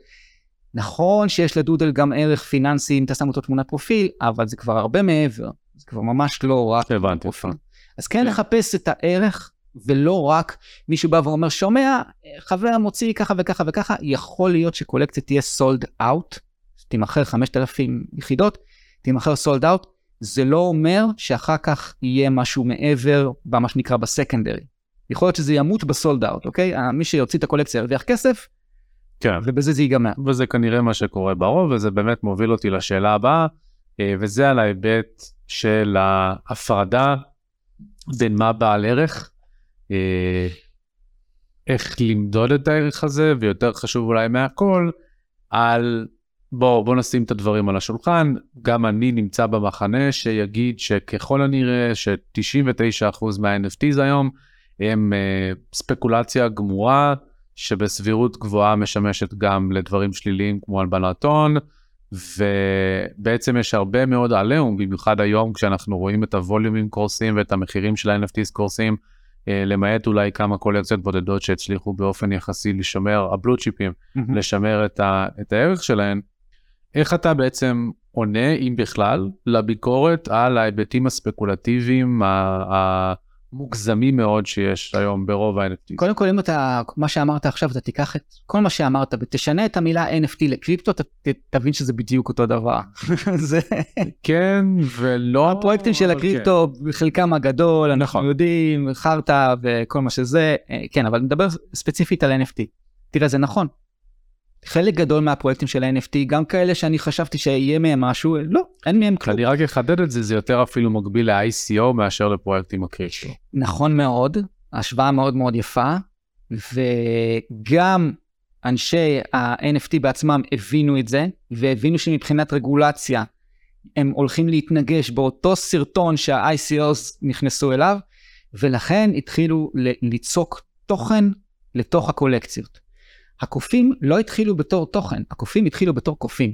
נכון שיש ל Doodle גם ערך פיננסי אם אתה שם אותו תמונת פרופיל, אבל זה כבר הרבה מעבר, זה כבר ממש לא רק פרופיל. אז כן לחפש את הערך, ולא רק מישהו בא ואומר, שומע, חבר מוציא ככה וככה וככה, יכול להיות שקולקציה תהיה sold out, תימכר 5,000 יחידות, תימכר sold out, זה לא אומר שאחר כך יהיה משהו מעבר במה שנקרא ב secondary. יכול להיות שזה ימות בסולד אאוט, אוקיי? מי שיוציא את הקולקציה ירוויח כסף, כן. ובזה זה ייגמר. וזה כנראה מה שקורה ברוב, וזה באמת מוביל אותי לשאלה הבאה, אה, וזה על ההיבט של ההפרדה בין מה בעל ערך, אה, איך למדוד את הערך הזה, ויותר חשוב אולי מהכל, על בוא, בוא נשים את הדברים על השולחן, גם אני נמצא במחנה שיגיד שככל הנראה ש-99% מה-NFTs היום הם uh, ספקולציה גמורה, שבסבירות גבוהה משמשת גם לדברים שליליים כמו הלבנת הון, ובעצם יש הרבה מאוד עליהום, במיוחד היום כשאנחנו רואים את הווליומים קורסים ואת המחירים של ה-NFTs קורסים, uh, למעט אולי כמה קולקציות בודדות שהצליחו באופן יחסי לשמר, הבלו צ'יפים, mm-hmm. לשמר את, ה, את הערך שלהם. איך אתה בעצם עונה, אם בכלל, לביקורת על ההיבטים הספקולטיביים המוגזמים מאוד שיש היום ברוב ה-NFT? קודם כל, אם אתה, מה שאמרת עכשיו, אתה תיקח את כל מה שאמרת ותשנה את המילה NFT לקריפטו, אתה תבין שזה בדיוק אותו דבר. זה... כן, ולא... הפרויקטים של כן. הקריפטו, חלקם הגדול, אנחנו נכון. יודעים, חרטא וכל מה שזה, אה, כן, אבל נדבר ספציפית על NFT. תראה, זה נכון, חלק גדול מהפרויקטים של ה-NFT, גם כאלה שאני חשבתי שיהיה מהם משהו, לא, אין מהם כלום. אני רק אחדד את זה, זה יותר אפילו מקביל ל-ICO מאשר לפרויקטים הקריפטו. נכון מאוד, השוואה מאוד מאוד יפה, וגם אנשי ה-NFT בעצמם הבינו את זה, והבינו שמבחינת רגולציה, הם הולכים להתנגש באותו סרטון שה-ICOs נכנסו אליו, ולכן התחילו ליצוק תוכן לתוך הקולקציות. הקופים לא התחילו בתור תוכן, הקופים התחילו בתור קופים.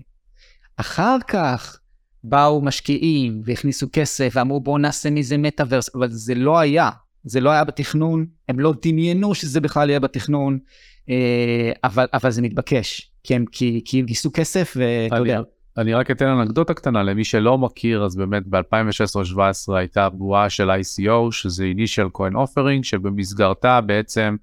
אחר כך באו משקיעים והכניסו כסף ואמרו בואו נעשה מזה מטאוורס, אבל זה לא היה, זה לא היה בתכנון, הם לא דמיינו שזה בכלל יהיה בתכנון, אה, אבל, אבל זה מתבקש, כי הם, כי, כי הם גייסו כסף ואתה יודע. אני רק אתן אנקדוטה קטנה למי שלא מכיר, אז באמת ב-2016-2017 הייתה בועה של ICO, שזה Initial Coin Offering, שבמסגרתה בעצם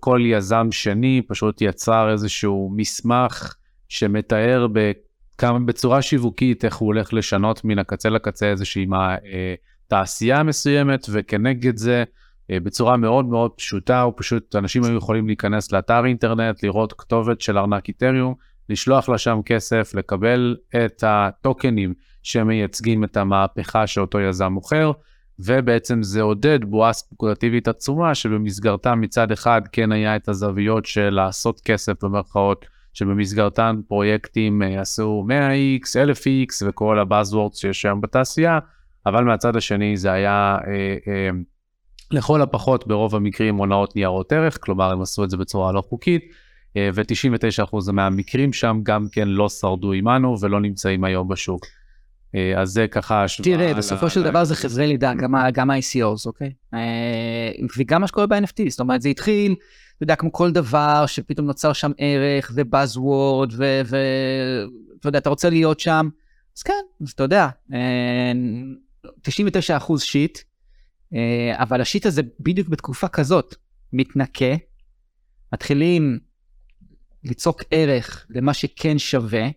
כל יזם שני פשוט יצר איזשהו מסמך שמתאר בכמה, בצורה שיווקית איך הוא הולך לשנות מן הקצה לקצה איזושהי מה, אה, תעשייה מסוימת, וכנגד זה אה, בצורה מאוד מאוד פשוטה, הוא פשוט, אנשים היו יכולים להיכנס לאתר אינטרנט, לראות כתובת של ארנק איתריום, לשלוח לשם כסף, לקבל את הטוקנים שמייצגים את המהפכה שאותו יזם מוכר, ובעצם זה עודד בועה ספקולטיבית עצומה שבמסגרתה מצד אחד כן היה את הזוויות של לעשות כסף במרכאות, שבמסגרתן פרויקטים uh, עשו 100x, 1000x וכל הבאזוורדס שיש היום בתעשייה, אבל מהצד השני זה היה uh, uh, לכל הפחות ברוב המקרים הונאות ניירות ערך, כלומר הם עשו את זה בצורה לא חוקית, uh, ו-99% מהמקרים שם גם כן לא שרדו עמנו ולא נמצאים היום בשוק. אה, אז זה ככה השוואה. תראה, בסופו של דבר זה חזרי לידה, גם ה-ICOs, אוקיי? אה, וגם מה שקורה ב-NFT, זאת אומרת, זה התחיל, אתה יודע, כמו כל דבר, שפתאום נוצר שם ערך ובאזוורד, ואתה יודע, אתה רוצה להיות שם, אז כן, אז אתה יודע, 99 אה, אחוז שיט, אבל השיט הזה בדיוק בתקופה כזאת מתנקה, מתחילים ליצוק ערך למה שכן שווה,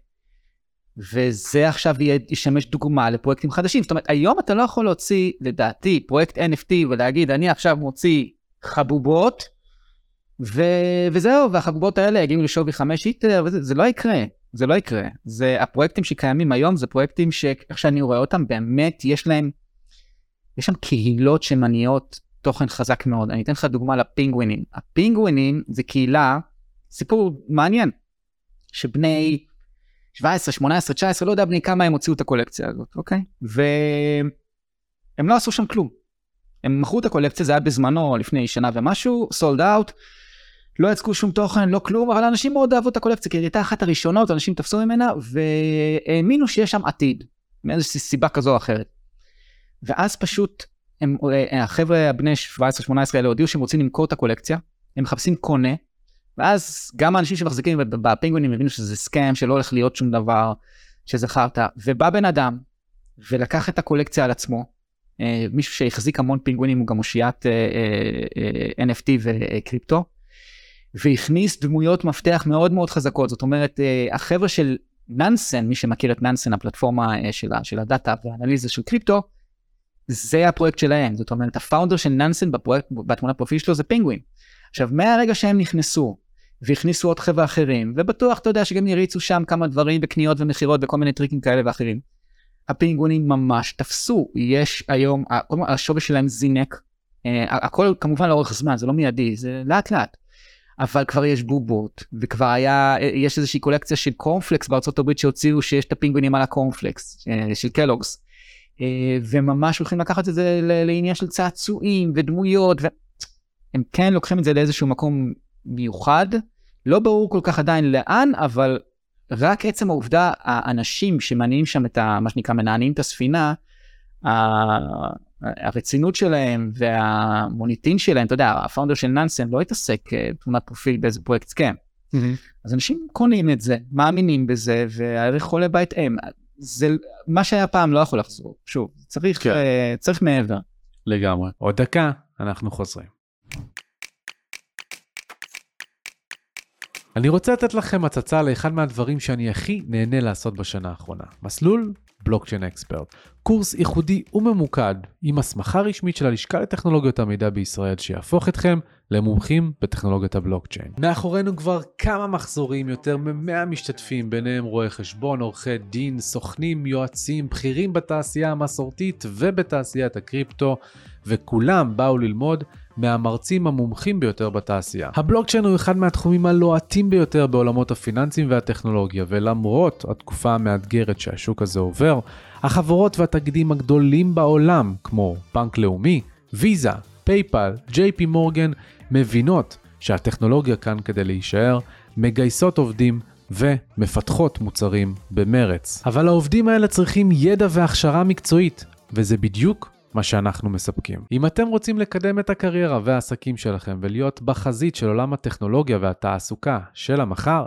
וזה עכשיו ישמש דוגמה לפרויקטים חדשים. זאת אומרת, היום אתה לא יכול להוציא, לדעתי, פרויקט NFT ולהגיד, אני עכשיו מוציא חבובות, ו... וזהו, והחבובות האלה יגיעו לשווי 5 היטר, וזה זה לא יקרה, זה לא יקרה. זה הפרויקטים שקיימים היום, זה פרויקטים שאיך שאני רואה אותם, באמת יש להם, יש שם קהילות שמניעות תוכן חזק מאוד. אני אתן לך דוגמה לפינגווינים. הפינגווינים זה קהילה, סיפור מעניין, שבני 17, 18, 19, לא יודע בני כמה הם הוציאו את הקולקציה הזאת, אוקיי? והם לא עשו שם כלום. הם מכרו את הקולקציה, זה היה בזמנו, לפני שנה ומשהו, סולד אאוט, לא יצקו שום תוכן, לא כלום, אבל אנשים מאוד אהבו את הקולקציה, כי היא הייתה אחת הראשונות, אנשים תפסו ממנה, והאמינו שיש שם עתיד, מאיזושהי סיבה כזו או אחרת. ואז פשוט, הם, החבר'ה הבני 17-18 האלה הודיעו שהם רוצים למכור את הקולקציה, הם מחפשים קונה, ואז גם האנשים שמחזיקים בפינגווינים הבינו שזה סקאם, שלא הולך להיות שום דבר, חרטא. ובא בן אדם ולקח את הקולקציה על עצמו, אה, מישהו שהחזיק המון פינגווינים, הוא גם אושיית אה, אה, NFT וקריפטו, והכניס דמויות מפתח מאוד מאוד חזקות. זאת אומרת, החבר'ה של ננסן, מי שמכיר את ננסן, הפלטפורמה אה, של, הדאטה והאנליזה של קריפטו, זה הפרויקט שלהם. זאת אומרת, הפאונדר של בפרויקט, בתמונת פרופיל שלו זה פינגווין. עכשיו, מהרגע שהם נכנסו, והכניסו עוד חבר'ה אחרים, ובטוח, אתה יודע, שגם יריצו שם כמה דברים בקניות ומכירות וכל מיני טריקים כאלה ואחרים. הפינגווינים ממש תפסו, יש היום, השווי שלהם זינק, אה, הכל כמובן לאורך זמן, זה לא מיידי, זה לאט לאט. אבל כבר יש בובות, וכבר היה, יש איזושהי קולקציה של קורנפלקס בארצות הברית שהוציאו שיש את הפינגווינים על הקורנפלקס, אה, של קלוגס. אה, וממש הולכים לקחת את זה לעניין של צעצועים ודמויות, והם כן לוקחים את זה לאיזשהו מקום מיוחד, לא ברור כל כך עדיין לאן, אבל רק עצם העובדה, האנשים שמניעים שם את ה... מה שנקרא מנענים את הספינה, הרצינות שלהם והמוניטין שלהם, אתה יודע, הפאונדר של ננסן לא התעסק אה, תמונת פרופיל באיזה פרויקט סכם. Mm-hmm. אז אנשים קונים את זה, מאמינים בזה, והערך עולה בהתאם. זה מה שהיה פעם לא יכול לחזור, שוב, צריך, כן. uh, צריך מעבר. לגמרי. עוד דקה, אנחנו חוזרים. אני רוצה לתת לכם הצצה לאחד מהדברים שאני הכי נהנה לעשות בשנה האחרונה. מסלול בלוקצ'יין אקספרט. קורס ייחודי וממוקד עם הסמכה רשמית של הלשכה לטכנולוגיות המידע בישראל שיהפוך אתכם למומחים בטכנולוגיית הבלוקצ'יין. מאחורינו כבר כמה מחזורים, יותר מ-100 משתתפים, ביניהם רואי חשבון, עורכי דין, סוכנים, יועצים, בכירים בתעשייה המסורתית ובתעשיית הקריפטו, וכולם באו ללמוד מהמרצים המומחים ביותר בתעשייה. הבלוקצ'יין הוא אחד מהתחומים הלוהטים ביותר בעולמות הפיננסים והטכנולוגיה, ולמרות התקופה המאתגרת שהשוק הזה עובר, החברות והתאגידים הגדולים בעולם, כמו בנק לאומי, ויזה, פייפל, ג'יי פי מורגן, מבינות שהטכנולוגיה כאן כדי להישאר, מגייסות עובדים ומפתחות מוצרים במרץ. אבל העובדים האלה צריכים ידע והכשרה מקצועית, וזה בדיוק מה שאנחנו מספקים. אם אתם רוצים לקדם את הקריירה והעסקים שלכם ולהיות בחזית של עולם הטכנולוגיה והתעסוקה של המחר,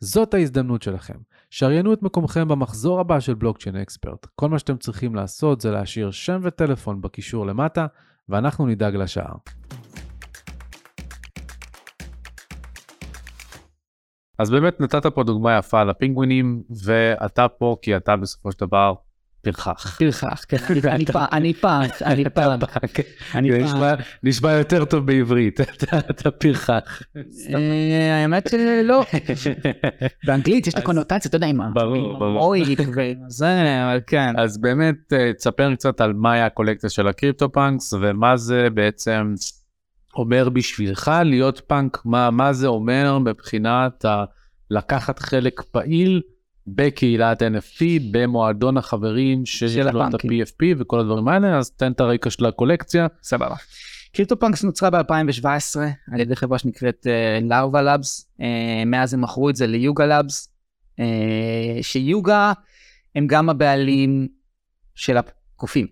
זאת ההזדמנות שלכם. שריינו את מקומכם במחזור הבא של בלוקצ'יין אקספרט. כל מה שאתם צריכים לעשות זה להשאיר שם וטלפון בקישור למטה, ואנחנו נדאג לשאר. אז באמת נתת פה דוגמה יפה לפינגווינים, ואתה פה כי אתה בסופו של דבר פרחח. פרחח, כן, אני פח, אני פח, אני פח. נשמע יותר טוב בעברית, אתה פרחח. אה, האמת שלא. באנגלית יש את הקונוטציה, אתה יודע, עם האויק וזה, אבל כן. אז באמת, אה, תספר קצת על מהי הקולקציה של הקריפטו פאנקס, ומה זה בעצם אומר בשבילך להיות פאנק, מה זה אומר מבחינת לקחת חלק פעיל. בקהילת NFT, במועדון החברים שיש לו את ה-PFP וכל הדברים האלה, אז תן את הרקע של הקולקציה. סבבה. CryptoPunks נוצרה ב-2017 על ידי חברה שנקראת Larva uh, Labs, uh, מאז הם מכרו את זה ל Yuga Labs, uh, ש Yuga הם גם הבעלים של הקופים.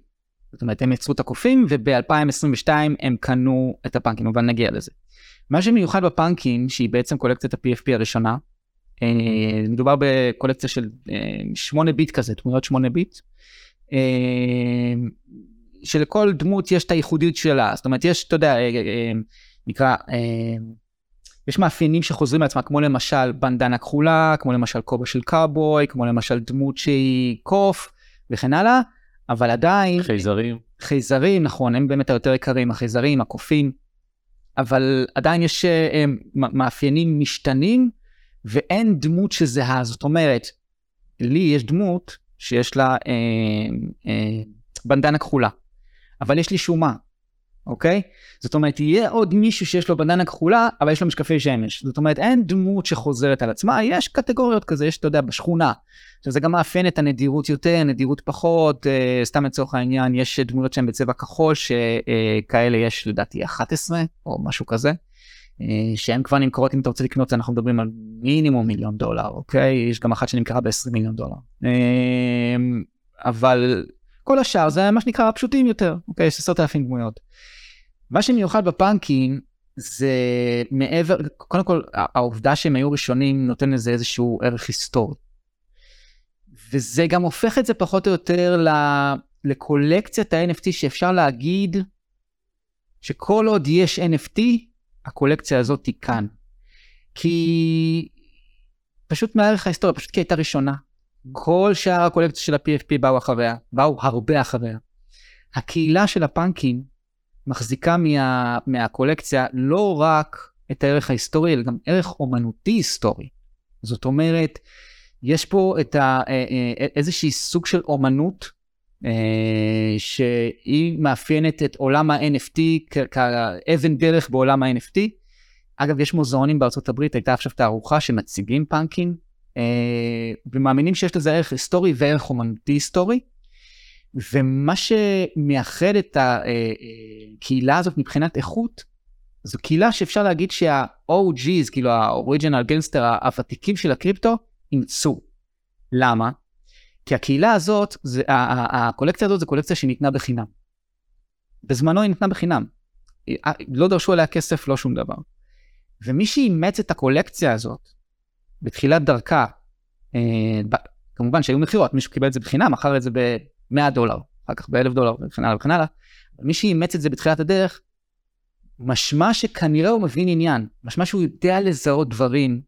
זאת אומרת, הם יצרו את הקופים וב-2022 הם קנו את הפאנקים, אבל נגיע לזה. מה שמיוחד בפאנקים, שהיא בעצם קולקציית ה-PFP הראשונה, אה, מדובר בקולקציה של 8 אה, ביט כזה, דמויות 8 ביט. אה, שלכל דמות יש את הייחודיות שלה, זאת אומרת יש, אתה יודע, נקרא, יש מאפיינים שחוזרים לעצמם, כמו למשל בנדנה כחולה, כמו למשל כובע של קאובוי, כמו למשל דמות שהיא קוף וכן הלאה, אבל עדיין... חייזרים. חייזרים, נכון, הם באמת היותר יקרים, החייזרים, הקופים, אבל עדיין יש מאפיינים משתנים ואין דמות שזהה, זאת אומרת, לי יש דמות שיש לה אה, אה, בנדנה כחולה, אבל יש לי שומה, אוקיי? זאת אומרת, יהיה עוד מישהו שיש לו בנדנה כחולה, אבל יש לו משקפי שמש. זאת אומרת, אין דמות שחוזרת על עצמה, יש קטגוריות כזה, יש, אתה יודע, בשכונה. עכשיו, זה גם מאפיין את הנדירות יותר, נדירות פחות, אה, סתם לצורך העניין, יש דמויות שהן בצבע כחול, שכאלה אה, יש לדעתי 11, או משהו כזה. אה, שהן כבר נמכרות אם אתה רוצה לקנות אנחנו מדברים על מינימום מיליון דולר אוקיי יש גם אחת שנמכרה ב-20 מיליון דולר אה, אבל כל השאר זה מה שנקרא פשוטים יותר אוקיי יש עשרות אלפים דמויות. מה שמיוחד בפאנקים זה מעבר קודם כל העובדה שהם היו ראשונים נותן לזה איזשהו ערך היסטורי. וזה גם הופך את זה פחות או יותר לקולקציית ה-NFT שאפשר להגיד שכל עוד יש NFT הקולקציה הזאת היא כאן. כי פשוט מהערך ההיסטוריה, פשוט כי הייתה ראשונה. כל שאר הקולקציה של ה-PFP באו אחריה, באו הרבה אחריה. הקהילה של הפאנקים מחזיקה מה, מהקולקציה לא רק את הערך ההיסטורי, אלא גם ערך אומנותי היסטורי. זאת אומרת, יש פה את ה, אה, אה, איזושהי סוג של אומנות שהיא מאפיינת את עולם ה-NFT כאבן דרך בעולם ה-NFT. אגב, יש מוזיאונים בארצות הברית, הייתה עכשיו תערוכה שמציגים פאנקים, ומאמינים שיש לזה ערך היסטורי וערך אומנותי היסטורי. ומה שמייחד את הקהילה הזאת מבחינת איכות, זו קהילה שאפשר להגיד שה-OG's, כאילו ה-Original Gangster הוותיקים של הקריפטו, אימצו. למה? כי הקהילה הזאת, זה, הקולקציה הזאת זה קולקציה שניתנה בחינם. בזמנו היא ניתנה בחינם. לא דרשו עליה כסף, לא שום דבר. ומי שאימץ את הקולקציה הזאת בתחילת דרכה, אה, כמובן שהיו מכירות, מישהו קיבל את זה בחינם, מכר את זה ב-100 דולר, אחר כך ב-1000 דולר וכן הלאה וכן הלאה. מי שאימץ את זה בתחילת הדרך, משמע שכנראה הוא מבין עניין, משמע שהוא יודע לזהות דברים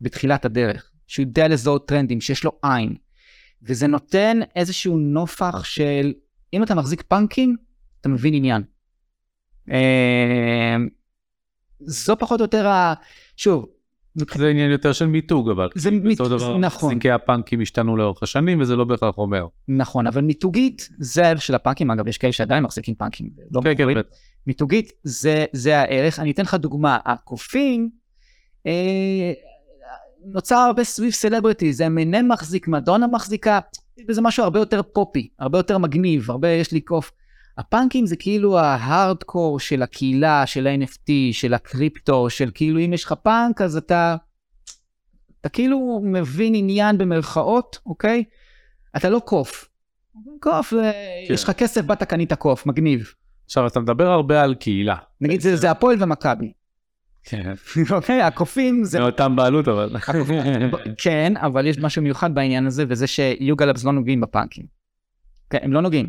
בתחילת הדרך, שהוא יודע לזהות טרנדים, שיש לו עין. וזה נותן איזשהו נופח של, אם אתה מחזיק פאנקים, אתה מבין עניין. אה, זו פחות או יותר ה... שוב, זה עניין יותר של מיתוג אבל. זה מיתוג, נכון. מחזיקי הפאנקים השתנו לאורך השנים וזה לא בהכרח אומר. נכון, אבל מיתוגית זה הערך של הפאנקים, אגב יש כאלה שעדיין מחזיקים פאנקים. לא כן, כן, מיתוגית זה, זה הערך, אני אתן לך דוגמה, הקופים, אה, נוצר הרבה סביב סלבריטי, זה אמינם מחזיק, מדונה מחזיקה, זה משהו הרבה יותר פופי, הרבה יותר מגניב, הרבה יש לי קוף. הפאנקים זה כאילו ההארדקור של הקהילה, של ה-NFT, של הקריפטו, של כאילו אם יש לך פאנק אז אתה, אתה כאילו מבין עניין במרכאות, אוקיי? אתה לא קוף. קוף, כן. יש לך כסף, באת קנית קוף, מגניב. עכשיו אתה מדבר הרבה על קהילה. נגיד זה, זה הפועל ומכבי. כן. אוקיי, הקופים זה... מאותם בעלות אבל. כן, אבל יש משהו מיוחד בעניין הזה, וזה שיוגלאבס לא נוגעים בפאנקים. כן, הם לא נוגעים.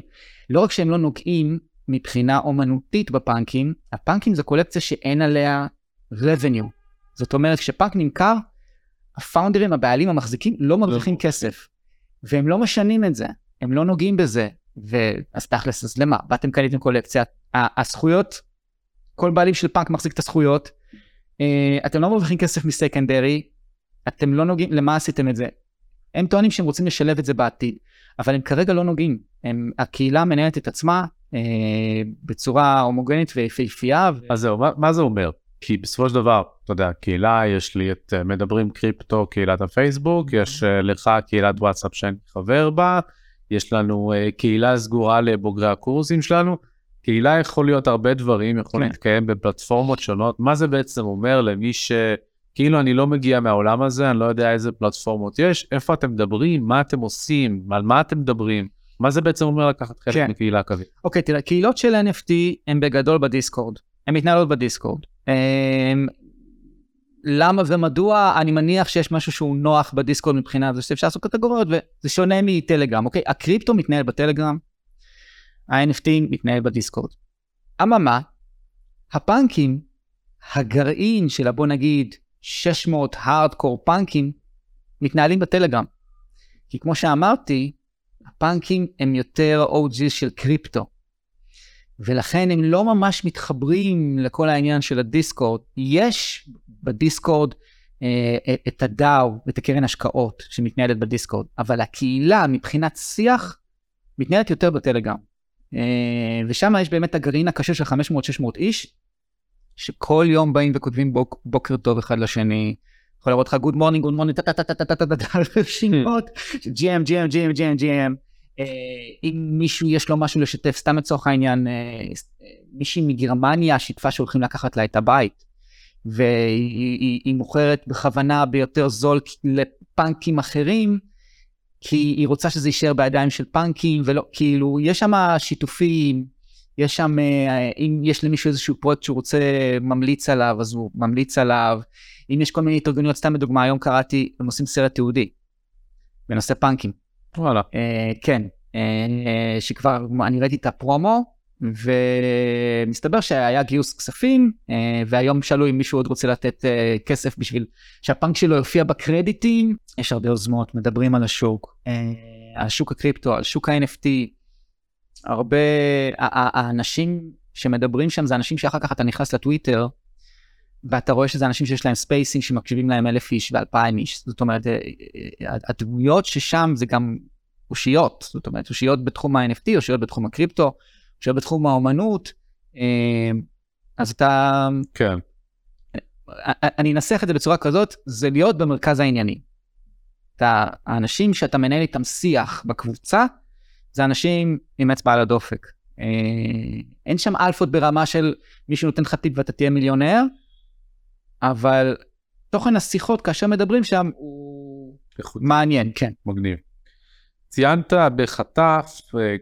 לא רק שהם לא נוגעים מבחינה אומנותית בפאנקים, הפאנקים זה קולקציה שאין עליה revenue. זאת אומרת, כשפאנק נמכר, הפאונדרים, הבעלים, המחזיקים, לא מרוויחים לא. כסף. והם לא משנים את זה, הם לא נוגעים בזה. ואז תכלס, אז למה? באתם קניתם קולקציה, הזכויות, כל בעלים של פאנק מחזיק את הזכויות, אתם לא מרוויחים כסף מסקנדרי, אתם לא נוגעים, למה עשיתם את זה? הם טוענים שהם רוצים לשלב את זה בעתיד, אבל הם כרגע לא נוגעים. הם, הקהילה מנהלת את עצמה אה, בצורה הומוגנית ויפהפייה. ו... אז זהו, מה, מה זה אומר? כי בסופו של דבר, אתה יודע, קהילה, יש לי את אה, מדברים קריפטו, קהילת הפייסבוק, יש אה, לך קהילת וואטסאפ שאני חבר בה, יש לנו קהילה סגורה לבוגרי הקורסים שלנו, קהילה יכול להיות הרבה דברים, יכול כן. להתקיים בפלטפורמות שונות. מה זה בעצם אומר למי ש... כאילו אני לא מגיע מהעולם הזה, אני לא יודע איזה פלטפורמות יש, איפה אתם מדברים, מה אתם עושים, על מה אתם מדברים, מה זה בעצם אומר לקחת חלק כן. מקהילה כזאת? אוקיי, תראה, קהילות של NFT הן בגדול בדיסקורד, הן מתנהלות בדיסקורד. הם... אמ, למה ומדוע אני מניח שיש משהו שהוא נוח בדיסקורד מבחינה זה שאפשר לעשות קטגוריות וזה שונה מטלגרם אוקיי הקריפטו מתנהל בטלגרם ה-NFT מתנהל בדיסקורד. אממה, הפאנקים, הגרעין של בוא נגיד 600 הארדקור פאנקים, מתנהלים בטלגרם. כי כמו שאמרתי, הפאנקים הם יותר OG של קריפטו. ולכן הם לא ממש מתחברים לכל העניין של הדיסקורד. יש בדיסקורד אה, את הדאו, את הקרן השקעות שמתנהלת בדיסקורד, אבל הקהילה מבחינת שיח מתנהלת יותר בטלגרם. אה, ושם יש באמת הגרעין הקשה של 500-600 איש, שכל יום באים וכותבים בוק, בוקר טוב אחד לשני. יכול לראות לך good morning, good morning, טה-טה-טה-טה-טה-טה-טה, רשימות, GM, GM, GM, GM, GM. אם מישהו יש לו משהו לשתף, סתם לצורך העניין, מישהי מגרמניה שיתפה שהולכים לקחת לה את הבית, והיא מוכרת בכוונה ביותר זול לפאנקים אחרים, כי היא רוצה שזה יישאר בידיים של פאנקים, ולא, כאילו, יש שם שיתופים, יש שם, אה, אם יש למישהו איזשהו פרויקט שהוא רוצה, ממליץ עליו, אז הוא ממליץ עליו. אם יש כל מיני התארגנויות, סתם לדוגמה, היום קראתי, הם עושים סרט תיעודי, בנושא פאנקים. וואלה. אה, כן, אה, שכבר, אני ראיתי את הפרומו, ומסתבר שהיה גיוס כספים, אה, והיום שאלו אם מישהו עוד רוצה לתת אה, כסף בשביל שהפאנק שלו יופיע בקרדיטים. יש הרבה יוזמות, מדברים על השוק, אה, על שוק הקריפטו, על שוק ה-NFT. הרבה, האנשים שמדברים שם זה אנשים שאחר כך אתה נכנס לטוויטר, ואתה רואה שזה אנשים שיש להם ספייסים שמקשיבים להם אלף איש ואלפיים איש. זאת אומרת, הדמויות ששם זה גם אושיות, זאת אומרת, אושיות בתחום ה-NFT, אושיות בתחום הקריפטו. שבתחום האומנות, אה, אז אתה... כן. אני אנסח את זה בצורה כזאת, זה להיות במרכז העניינים. אתה, האנשים שאתה מנהל איתם שיח בקבוצה, זה אנשים עם אצבע על הדופק. אה, אין שם אלפות ברמה של מישהו נותן לך טיפ ואתה תהיה מיליונר, אבל תוכן השיחות כאשר מדברים שם הוא איכות. מעניין, כן. מגניב. ציינת בחטף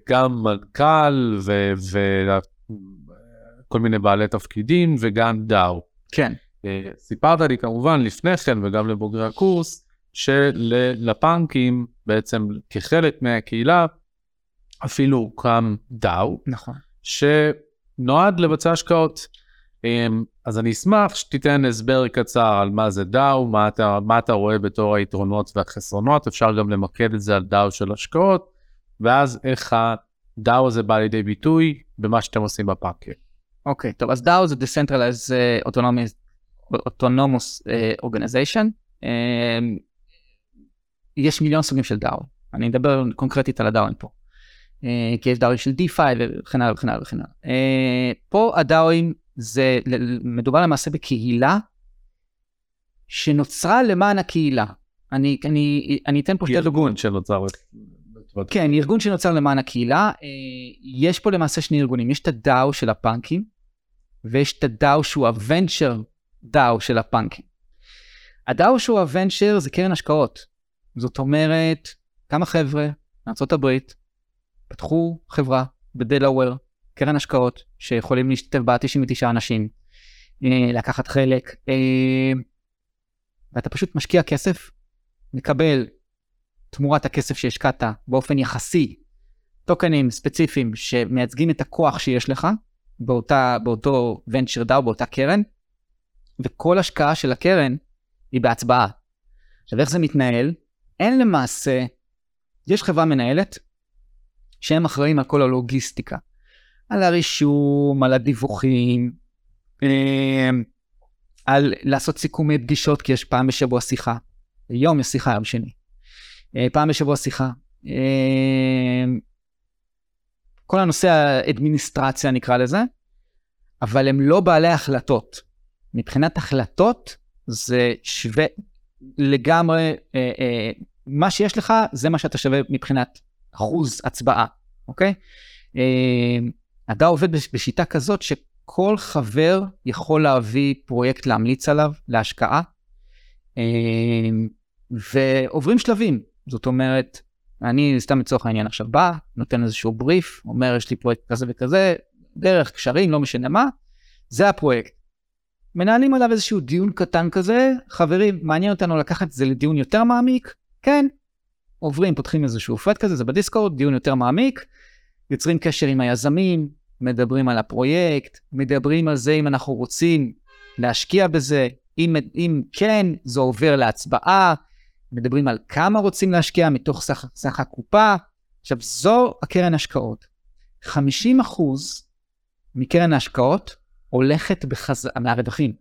גם מנכ"ל וכל מיני בעלי תפקידים וגם דאו. כן. אה, סיפרת לי כמובן לפני כן וגם לבוגרי הקורס שלפאנקים בעצם כחלק מהקהילה אפילו הוקם דאו. נכון. שנועד לבצע השקעות. אז אני אשמח שתיתן הסבר קצר על מה זה דאו, מה אתה, מה אתה רואה בתור היתרונות והחסרונות, אפשר גם למקד את זה על דאו של השקעות, ואז איך הדאו הזה בא לידי ביטוי במה שאתם עושים בפאקר. אוקיי, okay, טוב, אז דאו זה Decentralized uh, Autonomous, Autonomous uh, Organization. Uh, יש מיליון סוגים של דאו, אני אדבר קונקרטית על הדאוים פה. כי יש דאוים של DeFi וכן הלאה וכן הלאה וכן הלאה. פה הדאוים זה, מדובר למעשה בקהילה שנוצרה למען הקהילה. אני, אני, אני אתן פה שתי דוגמאות. ארגון שנוצר. כן, ארגון שנוצר למען הקהילה. אה, יש פה למעשה שני ארגונים, יש את הדאו של הפאנקים, ויש את הדאו שהוא הוונצ'ר דאו של הפאנקים. הדאו שהוא הוונצ'ר זה קרן השקעות. זאת אומרת, כמה חבר'ה מארה"ב פתחו חברה בדלאוור, קרן השקעות, שיכולים להשתתף בה 99 אנשים, אה, לקחת חלק, אה, ואתה פשוט משקיע כסף, מקבל תמורת הכסף שהשקעת באופן יחסי טוקנים ספציפיים שמייצגים את הכוח שיש לך באותה, באותו venture DAO, באותה קרן, וכל השקעה של הקרן היא בהצבעה. עכשיו איך זה מתנהל? אין למעשה, יש חברה מנהלת שהם אחראים על כל הלוגיסטיקה. על הרישום, על הדיווחים, אמ, על לעשות סיכומי פגישות, כי יש פעם בשבוע שיחה. יום יש שיחה, יום שני. אה, פעם בשבוע שיחה. אמ, כל הנושא האדמיניסטרציה נקרא לזה, אבל הם לא בעלי החלטות. מבחינת החלטות זה שווה לגמרי, אה, אה, מה שיש לך זה מה שאתה שווה מבחינת אחוז הצבעה, אוקיי? אה, אתה עובד בשיטה כזאת שכל חבר יכול להביא פרויקט להמליץ עליו להשקעה, אמ, ועוברים שלבים. זאת אומרת, אני סתם לצורך העניין עכשיו בא, נותן איזשהו בריף, אומר יש לי פרויקט כזה וכזה, דרך קשרים, לא משנה מה, זה הפרויקט. מנהלים עליו איזשהו דיון קטן כזה, חברים, מעניין אותנו לקחת את זה לדיון יותר מעמיק? כן. עוברים, פותחים איזשהו פרד כזה, זה בדיסקורד, דיון יותר מעמיק, יוצרים קשר עם היזמים, מדברים על הפרויקט, מדברים על זה אם אנחנו רוצים להשקיע בזה, אם, אם כן, זה עובר להצבעה, מדברים על כמה רוצים להשקיע מתוך סך, סך הקופה. עכשיו, זו הקרן השקעות. 50% מקרן ההשקעות הולכת בחזרה, מהרווחים,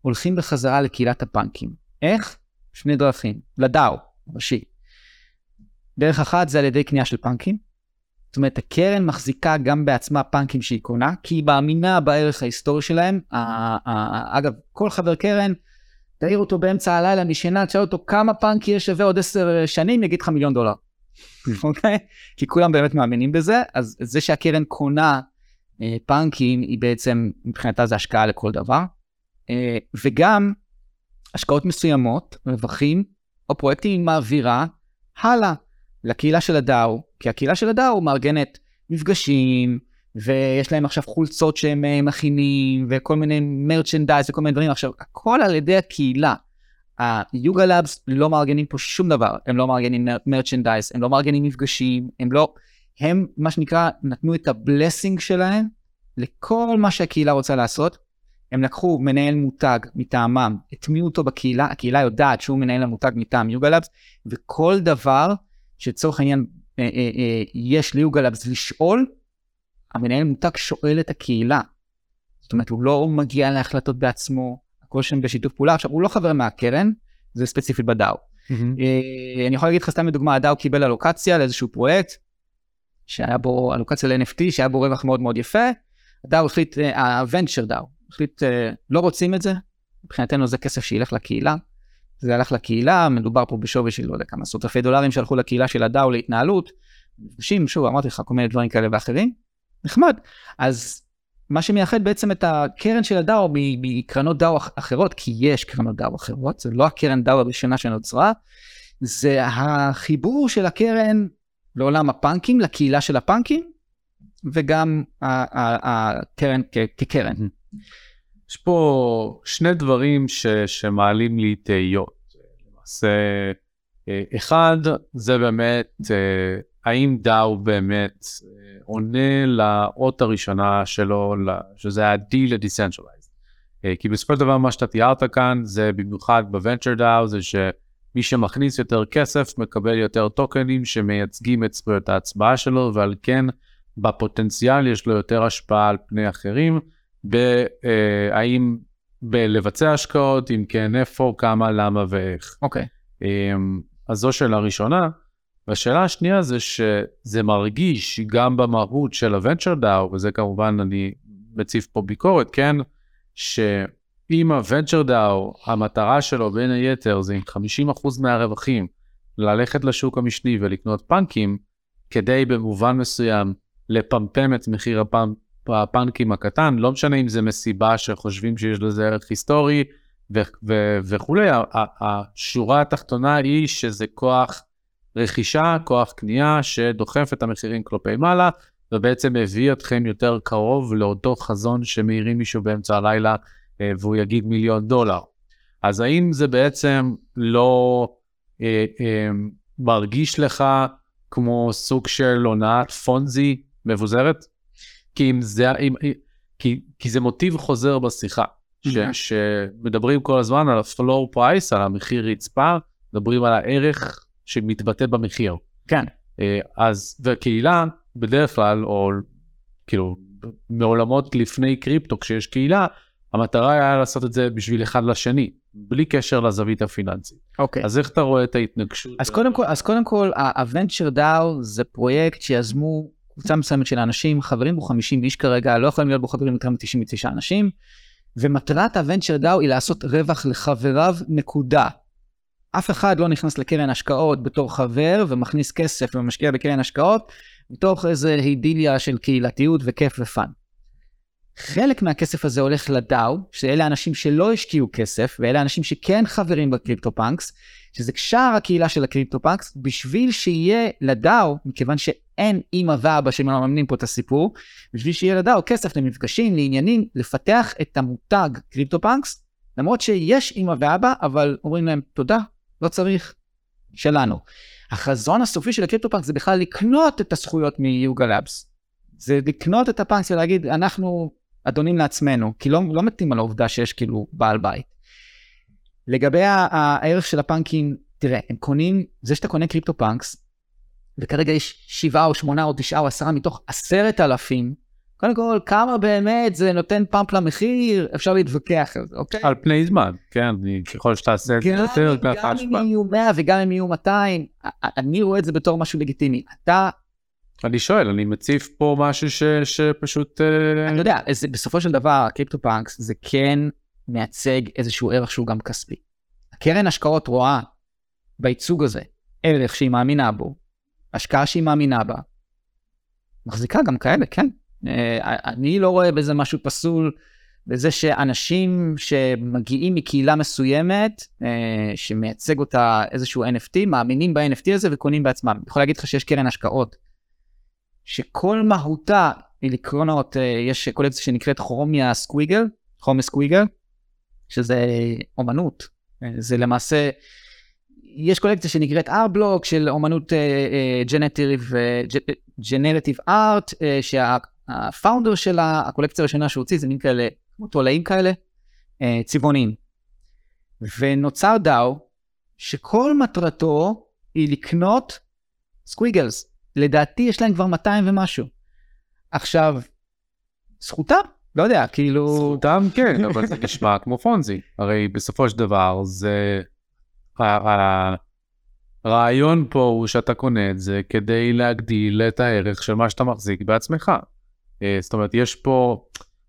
הולכים בחזרה לקהילת הבנקים. איך? שני דרכים, לדאו, ראשי. דרך אחת זה על ידי קנייה של בנקים, אומרת, הקרן מחזיקה גם בעצמה פאנקים שהיא קונה, כי היא מאמינה בערך ההיסטורי שלהם. אגב, כל חבר קרן, תעיר אותו באמצע הלילה משינה, תשאל אותו כמה פאנק יהיה שווה עוד עשר שנים, יגיד לך מיליון דולר. אוקיי? כי כולם באמת מאמינים בזה, אז זה שהקרן קונה אה, פאנקים, היא בעצם, מבחינתה זה השקעה לכל דבר. אה, וגם השקעות מסוימות, רווחים או פרויקטים היא מעבירה הלאה לקהילה של הדאו, כי הקהילה של הדאו מארגנת מפגשים, ויש להם עכשיו חולצות שהם אה, מכינים, וכל מיני מרצ'נדייז וכל מיני דברים. עכשיו, הכל על ידי הקהילה. היוגה לאבס לא מארגנים פה שום דבר, הם לא מארגנים מרצ'נדייז, הם לא מארגנים מפגשים, הם לא... הם מה שנקרא נתנו את הבלסינג שלהם לכל מה שהקהילה רוצה לעשות. הם לקחו מנהל מותג מטעמם, הטמיעו אותו בקהילה, הקהילה יודעת שהוא מנהל המותג מטעם יוגלאבס, וכל דבר שצורך העניין יש ליוגלאבס לשאול, המנהל מותג שואל את הקהילה. זאת אומרת, הוא לא מגיע להחלטות בעצמו, הכל שם בשיתוף פעולה. עכשיו, הוא לא חבר מהקרן, זה ספציפית בדאו. Mm-hmm. אני יכול להגיד לך סתם לדוגמה, הדאו קיבל אלוקציה לאיזשהו פרויקט, שהיה בו אלוקציה ל-NFT, שהיה בו רווח מאוד מאוד יפה. הדאו החליט, הוונצ'ר דאו, החליט, לא רוצים את זה, מבחינתנו זה כסף שילך לקהילה. זה הלך לקהילה, מדובר פה בשווי של לא יודע כמה עשרות אלפי דולרים שהלכו לקהילה של הדאו להתנהלות. מפגשים, שוב, אמרתי לך כל מיני דברים כאלה ואחרים. נחמד. אז מה שמייחד בעצם את הקרן של הדאו מקרנות דאו אחרות, כי יש קרנות דאו אחרות, זה לא הקרן דאו הראשונה שנוצרה, זה החיבור של הקרן לעולם הפאנקים, לקהילה של הפאנקים, וגם הקרן כקרן. יש פה שני דברים ש, שמעלים לי תהיות. למעשה, אה, אחד, זה באמת, אה, האם דאו באמת אה, עונה לאות הראשונה שלו, שזה ה-D ל-Decentralized. כי בסופו של דבר מה שאתה תיארת כאן, זה במיוחד ב-Venture DAO, זה שמי שמכניס יותר כסף מקבל יותר טוקנים שמייצגים את זכויות ההצבעה שלו, ועל כן בפוטנציאל יש לו יותר השפעה על פני אחרים. בהאם אה, בלבצע השקעות, אם כן, איפה, כמה, למה ואיך. אוקיי. Okay. אמ, אז זו שאלה ראשונה. והשאלה השנייה זה שזה מרגיש גם במהות של ה-venture DAO, וזה כמובן אני מציב פה ביקורת, כן? שאם ה-venture DAO, המטרה שלו בין היתר זה עם 50% מהרווחים ללכת לשוק המשני ולקנות פאנקים, כדי במובן מסוים לפמפם את מחיר הפאנק הפאנקים הקטן, לא משנה אם זה מסיבה שחושבים שיש לזה ערך היסטורי ו- ו- וכולי, השורה התחתונה היא שזה כוח רכישה, כוח קנייה שדוחף את המחירים כלפי מעלה, ובעצם מביא אתכם יותר קרוב לאותו חזון שמאירים מישהו באמצע הלילה אה, והוא יגיד מיליון דולר. אז האם זה בעצם לא אה, אה, מרגיש לך כמו סוג של הונאת פונזי מבוזרת? כי, אם זה, אם, כי, כי זה מוטיב חוזר בשיחה, ש, שמדברים כל הזמן על ה-floor price, על המחיר רצפה, מדברים על הערך שמתבטא במחיר. כן. אה, אז, וקהילה, בדרך כלל, או כאילו, מעולמות לפני קריפטו, כשיש קהילה, המטרה היה לעשות את זה בשביל אחד לשני, בלי קשר לזווית הפיננסית. אוקיי. אז איך אתה רואה את ההתנגשות? אז קודם כל, אז קודם כל, ה-Venture DAO זה פרויקט שיזמו קבוצה מסוימת של האנשים, חברים בו 50 איש כרגע, לא יכולים להיות בו חברים יותר מ-99 אנשים, ומטרת הוונצ'ר דאו היא לעשות רווח לחבריו, נקודה. אף אחד לא נכנס לקרן השקעות בתור חבר ומכניס כסף ומשקיע בקרן השקעות, מתוך איזה הידיליה של קהילתיות וכיף ופאן. חלק מהכסף הזה הולך ל DAO, שאלה אנשים שלא השקיעו כסף, ואלה אנשים שכן חברים ב CryptoPunks, שזה שאר הקהילה של ה CryptoPunks, בשביל שיהיה ל DAO, מכיוון שאין אימא ואבא שמממנים פה את הסיפור, בשביל שיהיה ל DAO כסף למפגשים, לעניינים, לפתח את המותג CryptoPunks, למרות שיש אימא ואבא, אבל אומרים להם תודה, לא צריך, שלנו. החזון הסופי של ה CryptoPunks זה בכלל לקנות את הזכויות מ Yuga Labs. זה לקנות את ה Punks ולהגיד, אנחנו אדונים לעצמנו, כי לא, לא מתים על העובדה שיש כאילו בעל בית. לגבי הערך של הפאנקים, תראה, הם קונים, זה שאתה קונה CryptoPunks, וכרגע יש שבעה או שמונה או תשעה או עשרה מתוך עשרת אלפים, קודם כל, כמה באמת זה נותן pump למחיר, אפשר להתווכח על זה, אוקיי? על פני זמן, כן, ככל שתעשה את זה יותר. גם אם יהיו 100 וגם אם יהיו 200, אני רואה את זה בתור משהו לגיטימי. אתה... אני שואל, אני מציף פה משהו ש, שפשוט... אה, אני יודע, בסופו של דבר, CryptoPunks זה כן מייצג איזשהו ערך שהוא גם כספי. הקרן השקעות רואה בייצוג הזה ערך שהיא מאמינה בו, השקעה שהיא מאמינה בה, מחזיקה גם כאלה, כן. אה, אני לא רואה בזה משהו פסול, בזה שאנשים שמגיעים מקהילה מסוימת, אה, שמייצג אותה איזשהו NFT, מאמינים ב-NFT הזה וקונים בעצמם. אני יכול להגיד לך שיש קרן השקעות, שכל מהותה היא לקרונות, אה, יש קולקציה שנקראת כרומיה סקוויגל, כרומיה סקוויגל, שזה אומנות. זה למעשה, יש קולקציה שנקראת R-Block של אומנות ג'נרטיב ארט, שהפאונדר שלה, הקולקציה הראשונה שהוא הוציא זה מין כאלה, כמו תולעים כאלה, אה, צבעוניים. ונוצר דאו שכל מטרתו היא לקנות סקוויגלס. לדעתי יש להם כבר 200 ומשהו. עכשיו, זכותם, לא יודע, כאילו... זכותם כן, אבל זה נשמע כמו פונזי. הרי בסופו של דבר זה... הרעיון פה הוא שאתה קונה את זה כדי להגדיל את הערך של מה שאתה מחזיק בעצמך. אה, זאת אומרת, יש פה,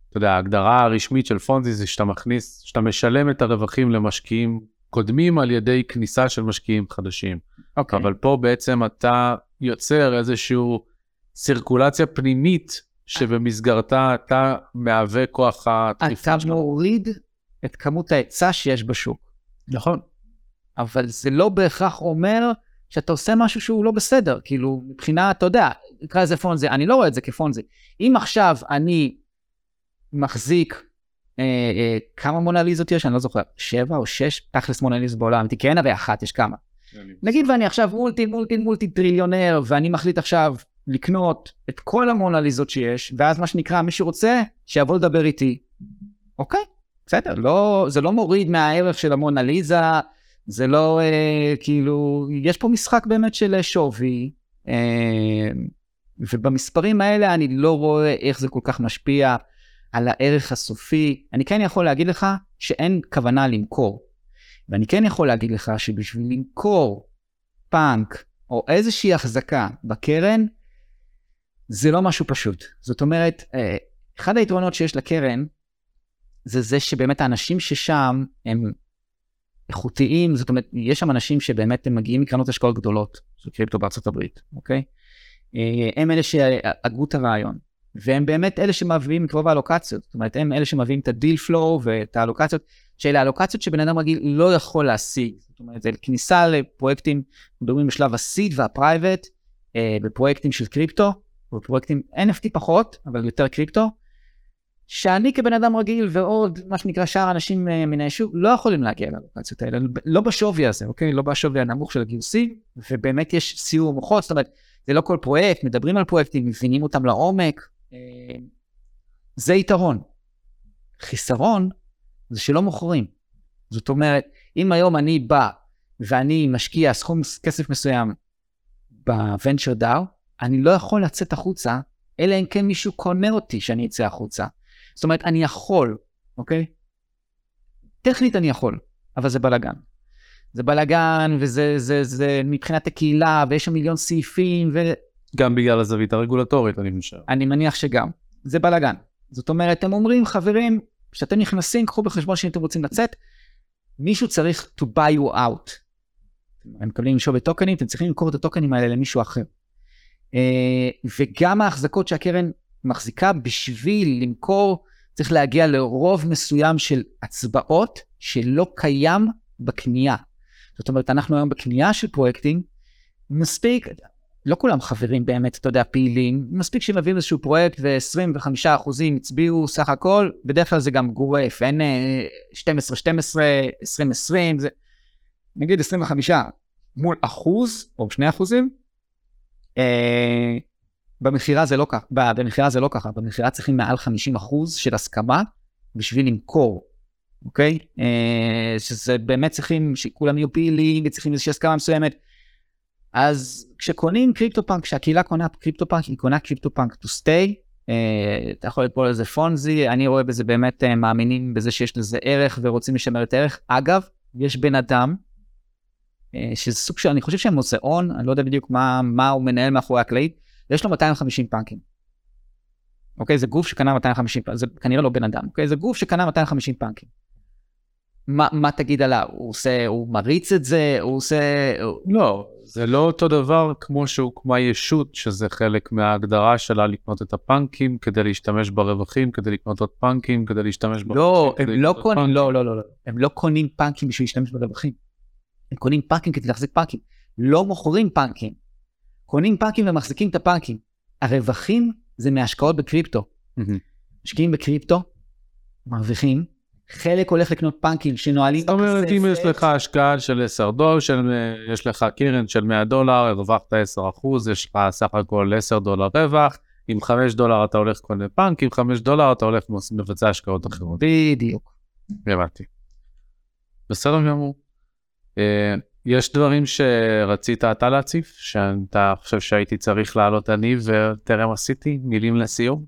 אתה יודע, ההגדרה הרשמית של פונזי זה שאתה מכניס, שאתה משלם את הרווחים למשקיעים קודמים על ידי כניסה של משקיעים חדשים. Okay. אוקיי. אבל פה בעצם אתה יוצר איזושהי סירקולציה פנימית שבמסגרתה אתה מהווה כוח התקיפה אתה מוריד את כמות ההיצע שיש בשוק. נכון. אבל זה לא בהכרח אומר שאתה עושה משהו שהוא לא בסדר. כאילו, מבחינה, אתה יודע, נקרא לזה פונזי, אני לא רואה את זה כפונזי. אם עכשיו אני מחזיק, אה, אה, כמה מונליזות יש? אני לא זוכר, שבע או שש? תכלס מונליזות בעולם, אין הרי אחת, יש כמה. נגיד ואני עכשיו מולטי מולטי מולטי טריליונר, ואני מחליט עכשיו לקנות את כל המונליזות שיש, ואז מה שנקרא, מי שרוצה, שיבוא לדבר איתי. אוקיי, בסדר, לא, זה לא מוריד מהערך של המונליזה, זה לא אה, כאילו, יש פה משחק באמת של שווי, אה, ובמספרים האלה אני לא רואה איך זה כל כך משפיע על הערך הסופי. אני כן יכול להגיד לך שאין כוונה למכור. ואני כן יכול להגיד לך שבשביל למכור פאנק או איזושהי החזקה בקרן, זה לא משהו פשוט. זאת אומרת, אה, אחד היתרונות שיש לקרן, זה זה שבאמת האנשים ששם הם איכותיים, זאת אומרת, יש שם אנשים שבאמת הם מגיעים מקרנות השקעות גדולות של קריפטו בארצות הברית, אוקיי? אה, הם אלה שהגו את הרעיון, והם באמת אלה שמביאים את רוב האלוקציות, זאת אומרת, הם אלה שמביאים את ה deal flow ואת האלוקציות, שאלה אלוקציות שבן אדם רגיל לא יכול להשיג. זאת אומרת, זה כניסה לפרויקטים, מדברים בשלב ה seed וה private, אה, בפרויקטים של קריפטו, בפרויקטים NFT פחות, אבל יותר קריפטו, שאני כבן אדם רגיל ועוד מה שנקרא שאר אנשים אה, מן היישוב לא יכולים להגיע לאלוקציות האלה, לא בשווי הזה, אוקיי? לא בשווי הנמוך של הגיוסים, ובאמת יש סיור מוחות, זאת אומרת, זה לא כל פרויקט, מדברים על פרויקטים, מבינים אותם לעומק, זה יתרון. חיסרון זה שלא מוכרים. זאת אומרת, אם היום אני בא ואני משקיע סכום כסף מסוים בוונצ'ר דאו, אני לא יכול לצאת החוצה, אלא אם כן מישהו קונה אותי שאני אצא החוצה. זאת אומרת, אני יכול, אוקיי? טכנית אני יכול, אבל זה בלאגן. זה בלאגן, וזה זה, זה מבחינת הקהילה, ויש שם מיליון סעיפים, ו... גם בגלל הזווית הרגולטורית, אני חושב. אני מניח שגם. זה בלאגן. זאת אומרת, הם אומרים, חברים, כשאתם נכנסים, קחו בחשבון שאם אתם רוצים לצאת, מישהו צריך to buy you out. הם מקבלים שווי טוקנים, אתם צריכים למכור את הטוקנים האלה למישהו אחר. אה, וגם ההחזקות שהקרן מחזיקה בשביל למכור, צריך להגיע לרוב מסוים של הצבעות שלא קיים בקנייה. זאת אומרת, אנחנו היום בקנייה של פרויקטים, מספיק, לא כולם חברים באמת, אתה יודע, פעילים, מספיק שמביאים איזשהו פרויקט ו-25% הצביעו סך הכל, בדרך כלל זה גם גורף, אין 12, 12, 20, 20, זה נגיד 25 מול אחוז או 2 אחוזים, אה, במכירה זה לא ככה, במכירה זה לא ככה, במכירה צריכים מעל 50 אחוז של הסכמה בשביל למכור, אוקיי? אה, שזה באמת צריכים שכולם יהיו פעילים וצריכים איזושהי הסכמה מסוימת. אז כשקונים CryptoPunk, כשהקהילה קונה CryptoPunk, היא קונה CryptoPunk to stay. Uh, אתה יכול לקרוא לזה פונזי, אני רואה בזה באמת uh, מאמינים בזה שיש לזה ערך ורוצים לשמר את הערך. אגב, יש בן אדם, uh, שזה סוג של, אני חושב שהם מוזיאון, אני לא יודע בדיוק מה, מה הוא מנהל מאחורי הקלעים, יש לו 250 פאנקים. אוקיי, זה גוף שקנה 250 פאנקים, זה כנראה לא בן אדם, אוקיי, זה גוף שקנה 250 פאנקים. מה, מה תגיד עליו? הוא עושה, הוא מריץ את זה, הוא עושה... לא, זה לא אותו דבר כמו שהוקמה ישות, שזה חלק מההגדרה שלה לקנות את הפאנקים, כדי להשתמש ברווחים, כדי לקנות עוד פאנקים, כדי להשתמש ברווחים. לא, הם לא קונים, לא, לא, לא, לא, הם לא קונים פאנקים בשביל להשתמש ברווחים. הם קונים פאנקים כדי להחזיק פאנקים. לא מוכרים פאנקים. קונים פאנקים ומחזיקים את הפאנקים. הרווחים זה מהשקעות בקריפטו. משקיעים בקריפטו, מרוויחים, חלק הולך לקנות פאנקים שנועלים זאת אומרת, אם יש בכספת. לך השקעה של 10 דולר, של, יש לך קרן של 100 דולר, הרווחת 10 אחוז, יש לך סך הכל 10 דולר רווח, עם 5 דולר אתה הולך קונה פאנק, עם 5 דולר אתה הולך מבצע השקעות אחרות. בדיוק. הבנתי. בסדר גמור. אה, יש דברים שרצית אתה להציף, שאתה חושב שהייתי צריך לעלות אני וטרם עשיתי? מילים לסיום?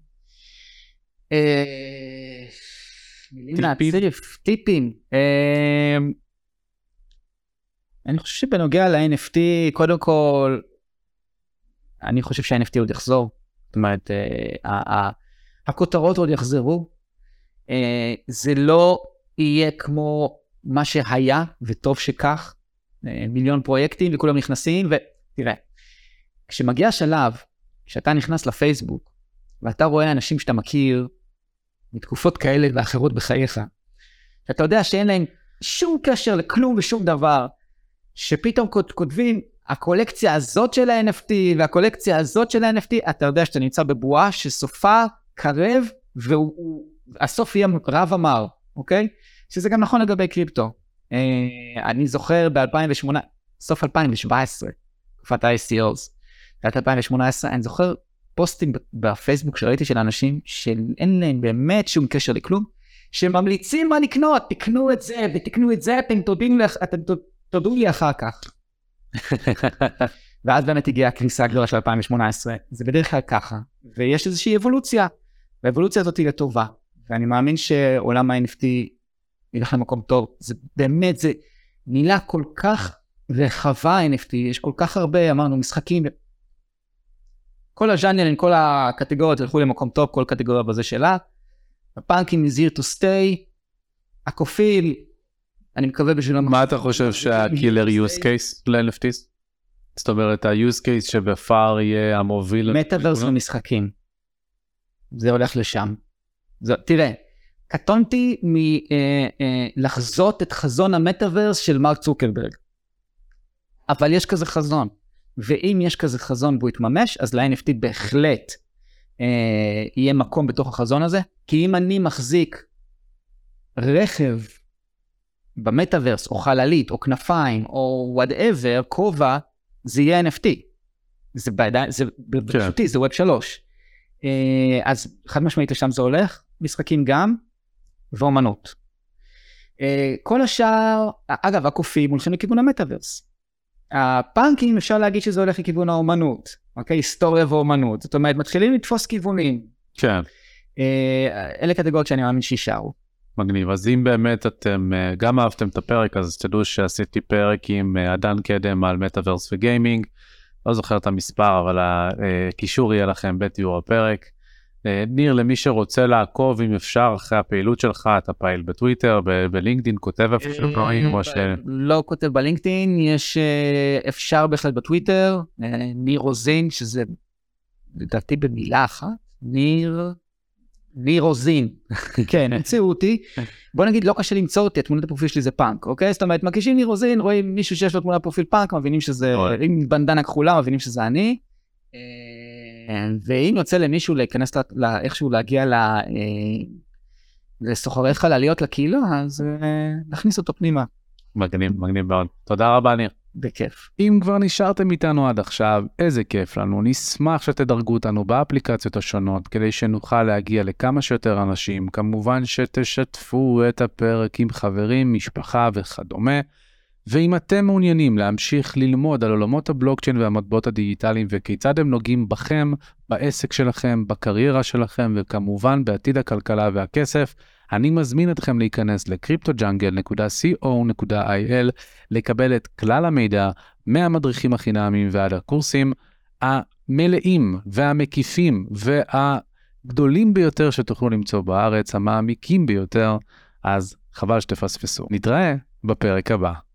מילים טיפים? להציף, טיפים. אה, אני חושב שבנוגע ל-NFT, קודם כל, אני חושב שה-NFT עוד יחזור. זאת אומרת, אה, הכותרות עוד יחזרו. אה, זה לא יהיה כמו מה שהיה, וטוב שכך. אה, מיליון פרויקטים וכולם נכנסים, ותראה, כשמגיע השלב שאתה נכנס לפייסבוק, ואתה רואה אנשים שאתה מכיר מתקופות כאלה ואחרות בחייך, שאתה יודע שאין להם שום קשר לכלום ושום דבר, שפתאום כות- כותבים, הקולקציה הזאת של ה-NFT והקולקציה הזאת של ה-NFT, אתה יודע שאתה נמצא בבועה שסופה קרב, והסוף יהיה רב אמר, אוקיי? שזה גם נכון לגבי קריפטו. אה, אני זוכר ב-2008, סוף 2017, תקופת ה-ICOs, תחילת 2018, אני זוכר פוסטים בפייסבוק שראיתי של אנשים שאין להם באמת שום קשר לכלום, שממליצים מה לקנות, תקנו את זה ותקנו את זה, אתם תודו לי אחר כך. ואז באמת הגיעה הקריסה הגדולה של 2018, זה בדרך כלל ככה, ויש איזושהי אבולוציה, והאבולוציה הזאת היא לטובה, ואני מאמין שעולם ה-NFT ילך למקום טוב, זה באמת, זה מילה כל כך רחבה NFT, יש כל כך הרבה, אמרנו, משחקים, כל הז'אנרים, כל הקטגוריות ילכו למקום טוב, כל קטגוריה בזה שלה. הפאנקים is here to stay, הקופיל, אני מקווה בשבילם... מה אתה חושב שהקילר use case ל-NFTs? זאת אומרת, ה-use case שבפאר יהיה המוביל... מטאוורס ומשחקים. זה הולך לשם. זה, תראה, קטונתי מלחזות את חזון המטאוורס של מרק צוקרברג. אבל יש כזה חזון. ואם יש כזה חזון והוא יתממש, אז ל-NFT בהחלט אה, יהיה מקום בתוך החזון הזה. כי אם אני מחזיק רכב במטאוורס, או חללית, או כנפיים, או whatever, כובע, זה יהיה NFT. זה בידיים, זה ברשותי, זה Web שלוש. אה, אז חד משמעית לשם זה הולך, משחקים גם, ואומנות. אה, כל השאר, אגב, הקופים הולכים לכיוון המטאוורס. הפאנקים אפשר להגיד שזה הולך לכיוון האומנות, אוקיי? היסטוריה ואומנות. זאת אומרת, מתחילים לתפוס כיוונים. כן, אה, אלה קטגוריות שאני מאמין שיישארו. מגניב. אז אם באמת אתם אה, גם אהבתם את הפרק, אז תדעו שעשיתי פרק עם אה, אדן קדם על מטאוורס וגיימינג. לא זוכר את המספר, אבל הקישור יהיה לכם בתיאור הפרק. אה, ניר, למי שרוצה לעקוב, אם אפשר, אחרי הפעילות שלך, אתה פעיל בטוויטר, בלינקדאין, כותב איפשהו דברים, כמו ש... לא כותב בלינקדאין, יש אה, אפשר בהחלט בטוויטר, אה, ניר רוזין, שזה לדעתי במילה אחת, ניר, ניר רוזין, כן, תמצאו אותי. בוא נגיד, לא קשה למצוא אותי, תמונת הפרופיל שלי זה פאנק, אוקיי? זאת אומרת, מקישים ניר רוזין, רואים מישהו שיש לו תמונת פרופיל פאנק, מבינים שזה, אוי. עם בנדנה כחולה, מבינים שזה אני. ואם יוצא למישהו להיכנס, ל- ל- איכשהו להגיע ל... אה, לסוחרי חלליות לקהילה, אז אה, נכניס אותו פנימה, מגניב, מגניב מאוד. תודה רבה, ניר. בכיף. אם כבר נשארתם איתנו עד עכשיו, איזה כיף לנו. נשמח שתדרגו אותנו באפליקציות השונות, כדי שנוכל להגיע לכמה שיותר אנשים. כמובן שתשתפו את הפרק עם חברים, משפחה וכדומה. ואם אתם מעוניינים להמשיך ללמוד על עולמות הבלוקצ'יין והמטבעות הדיגיטליים וכיצד הם נוגעים בכם, בעסק שלכם, בקריירה שלכם וכמובן בעתיד הכלכלה והכסף, אני מזמין אתכם להיכנס ל-cryptojungle.co.il לקבל את כלל המידע מהמדריכים החינמיים ועד הקורסים המלאים והמקיפים והגדולים ביותר שתוכלו למצוא בארץ, המעמיקים ביותר, אז חבל שתפספסו. נתראה בפרק הבא.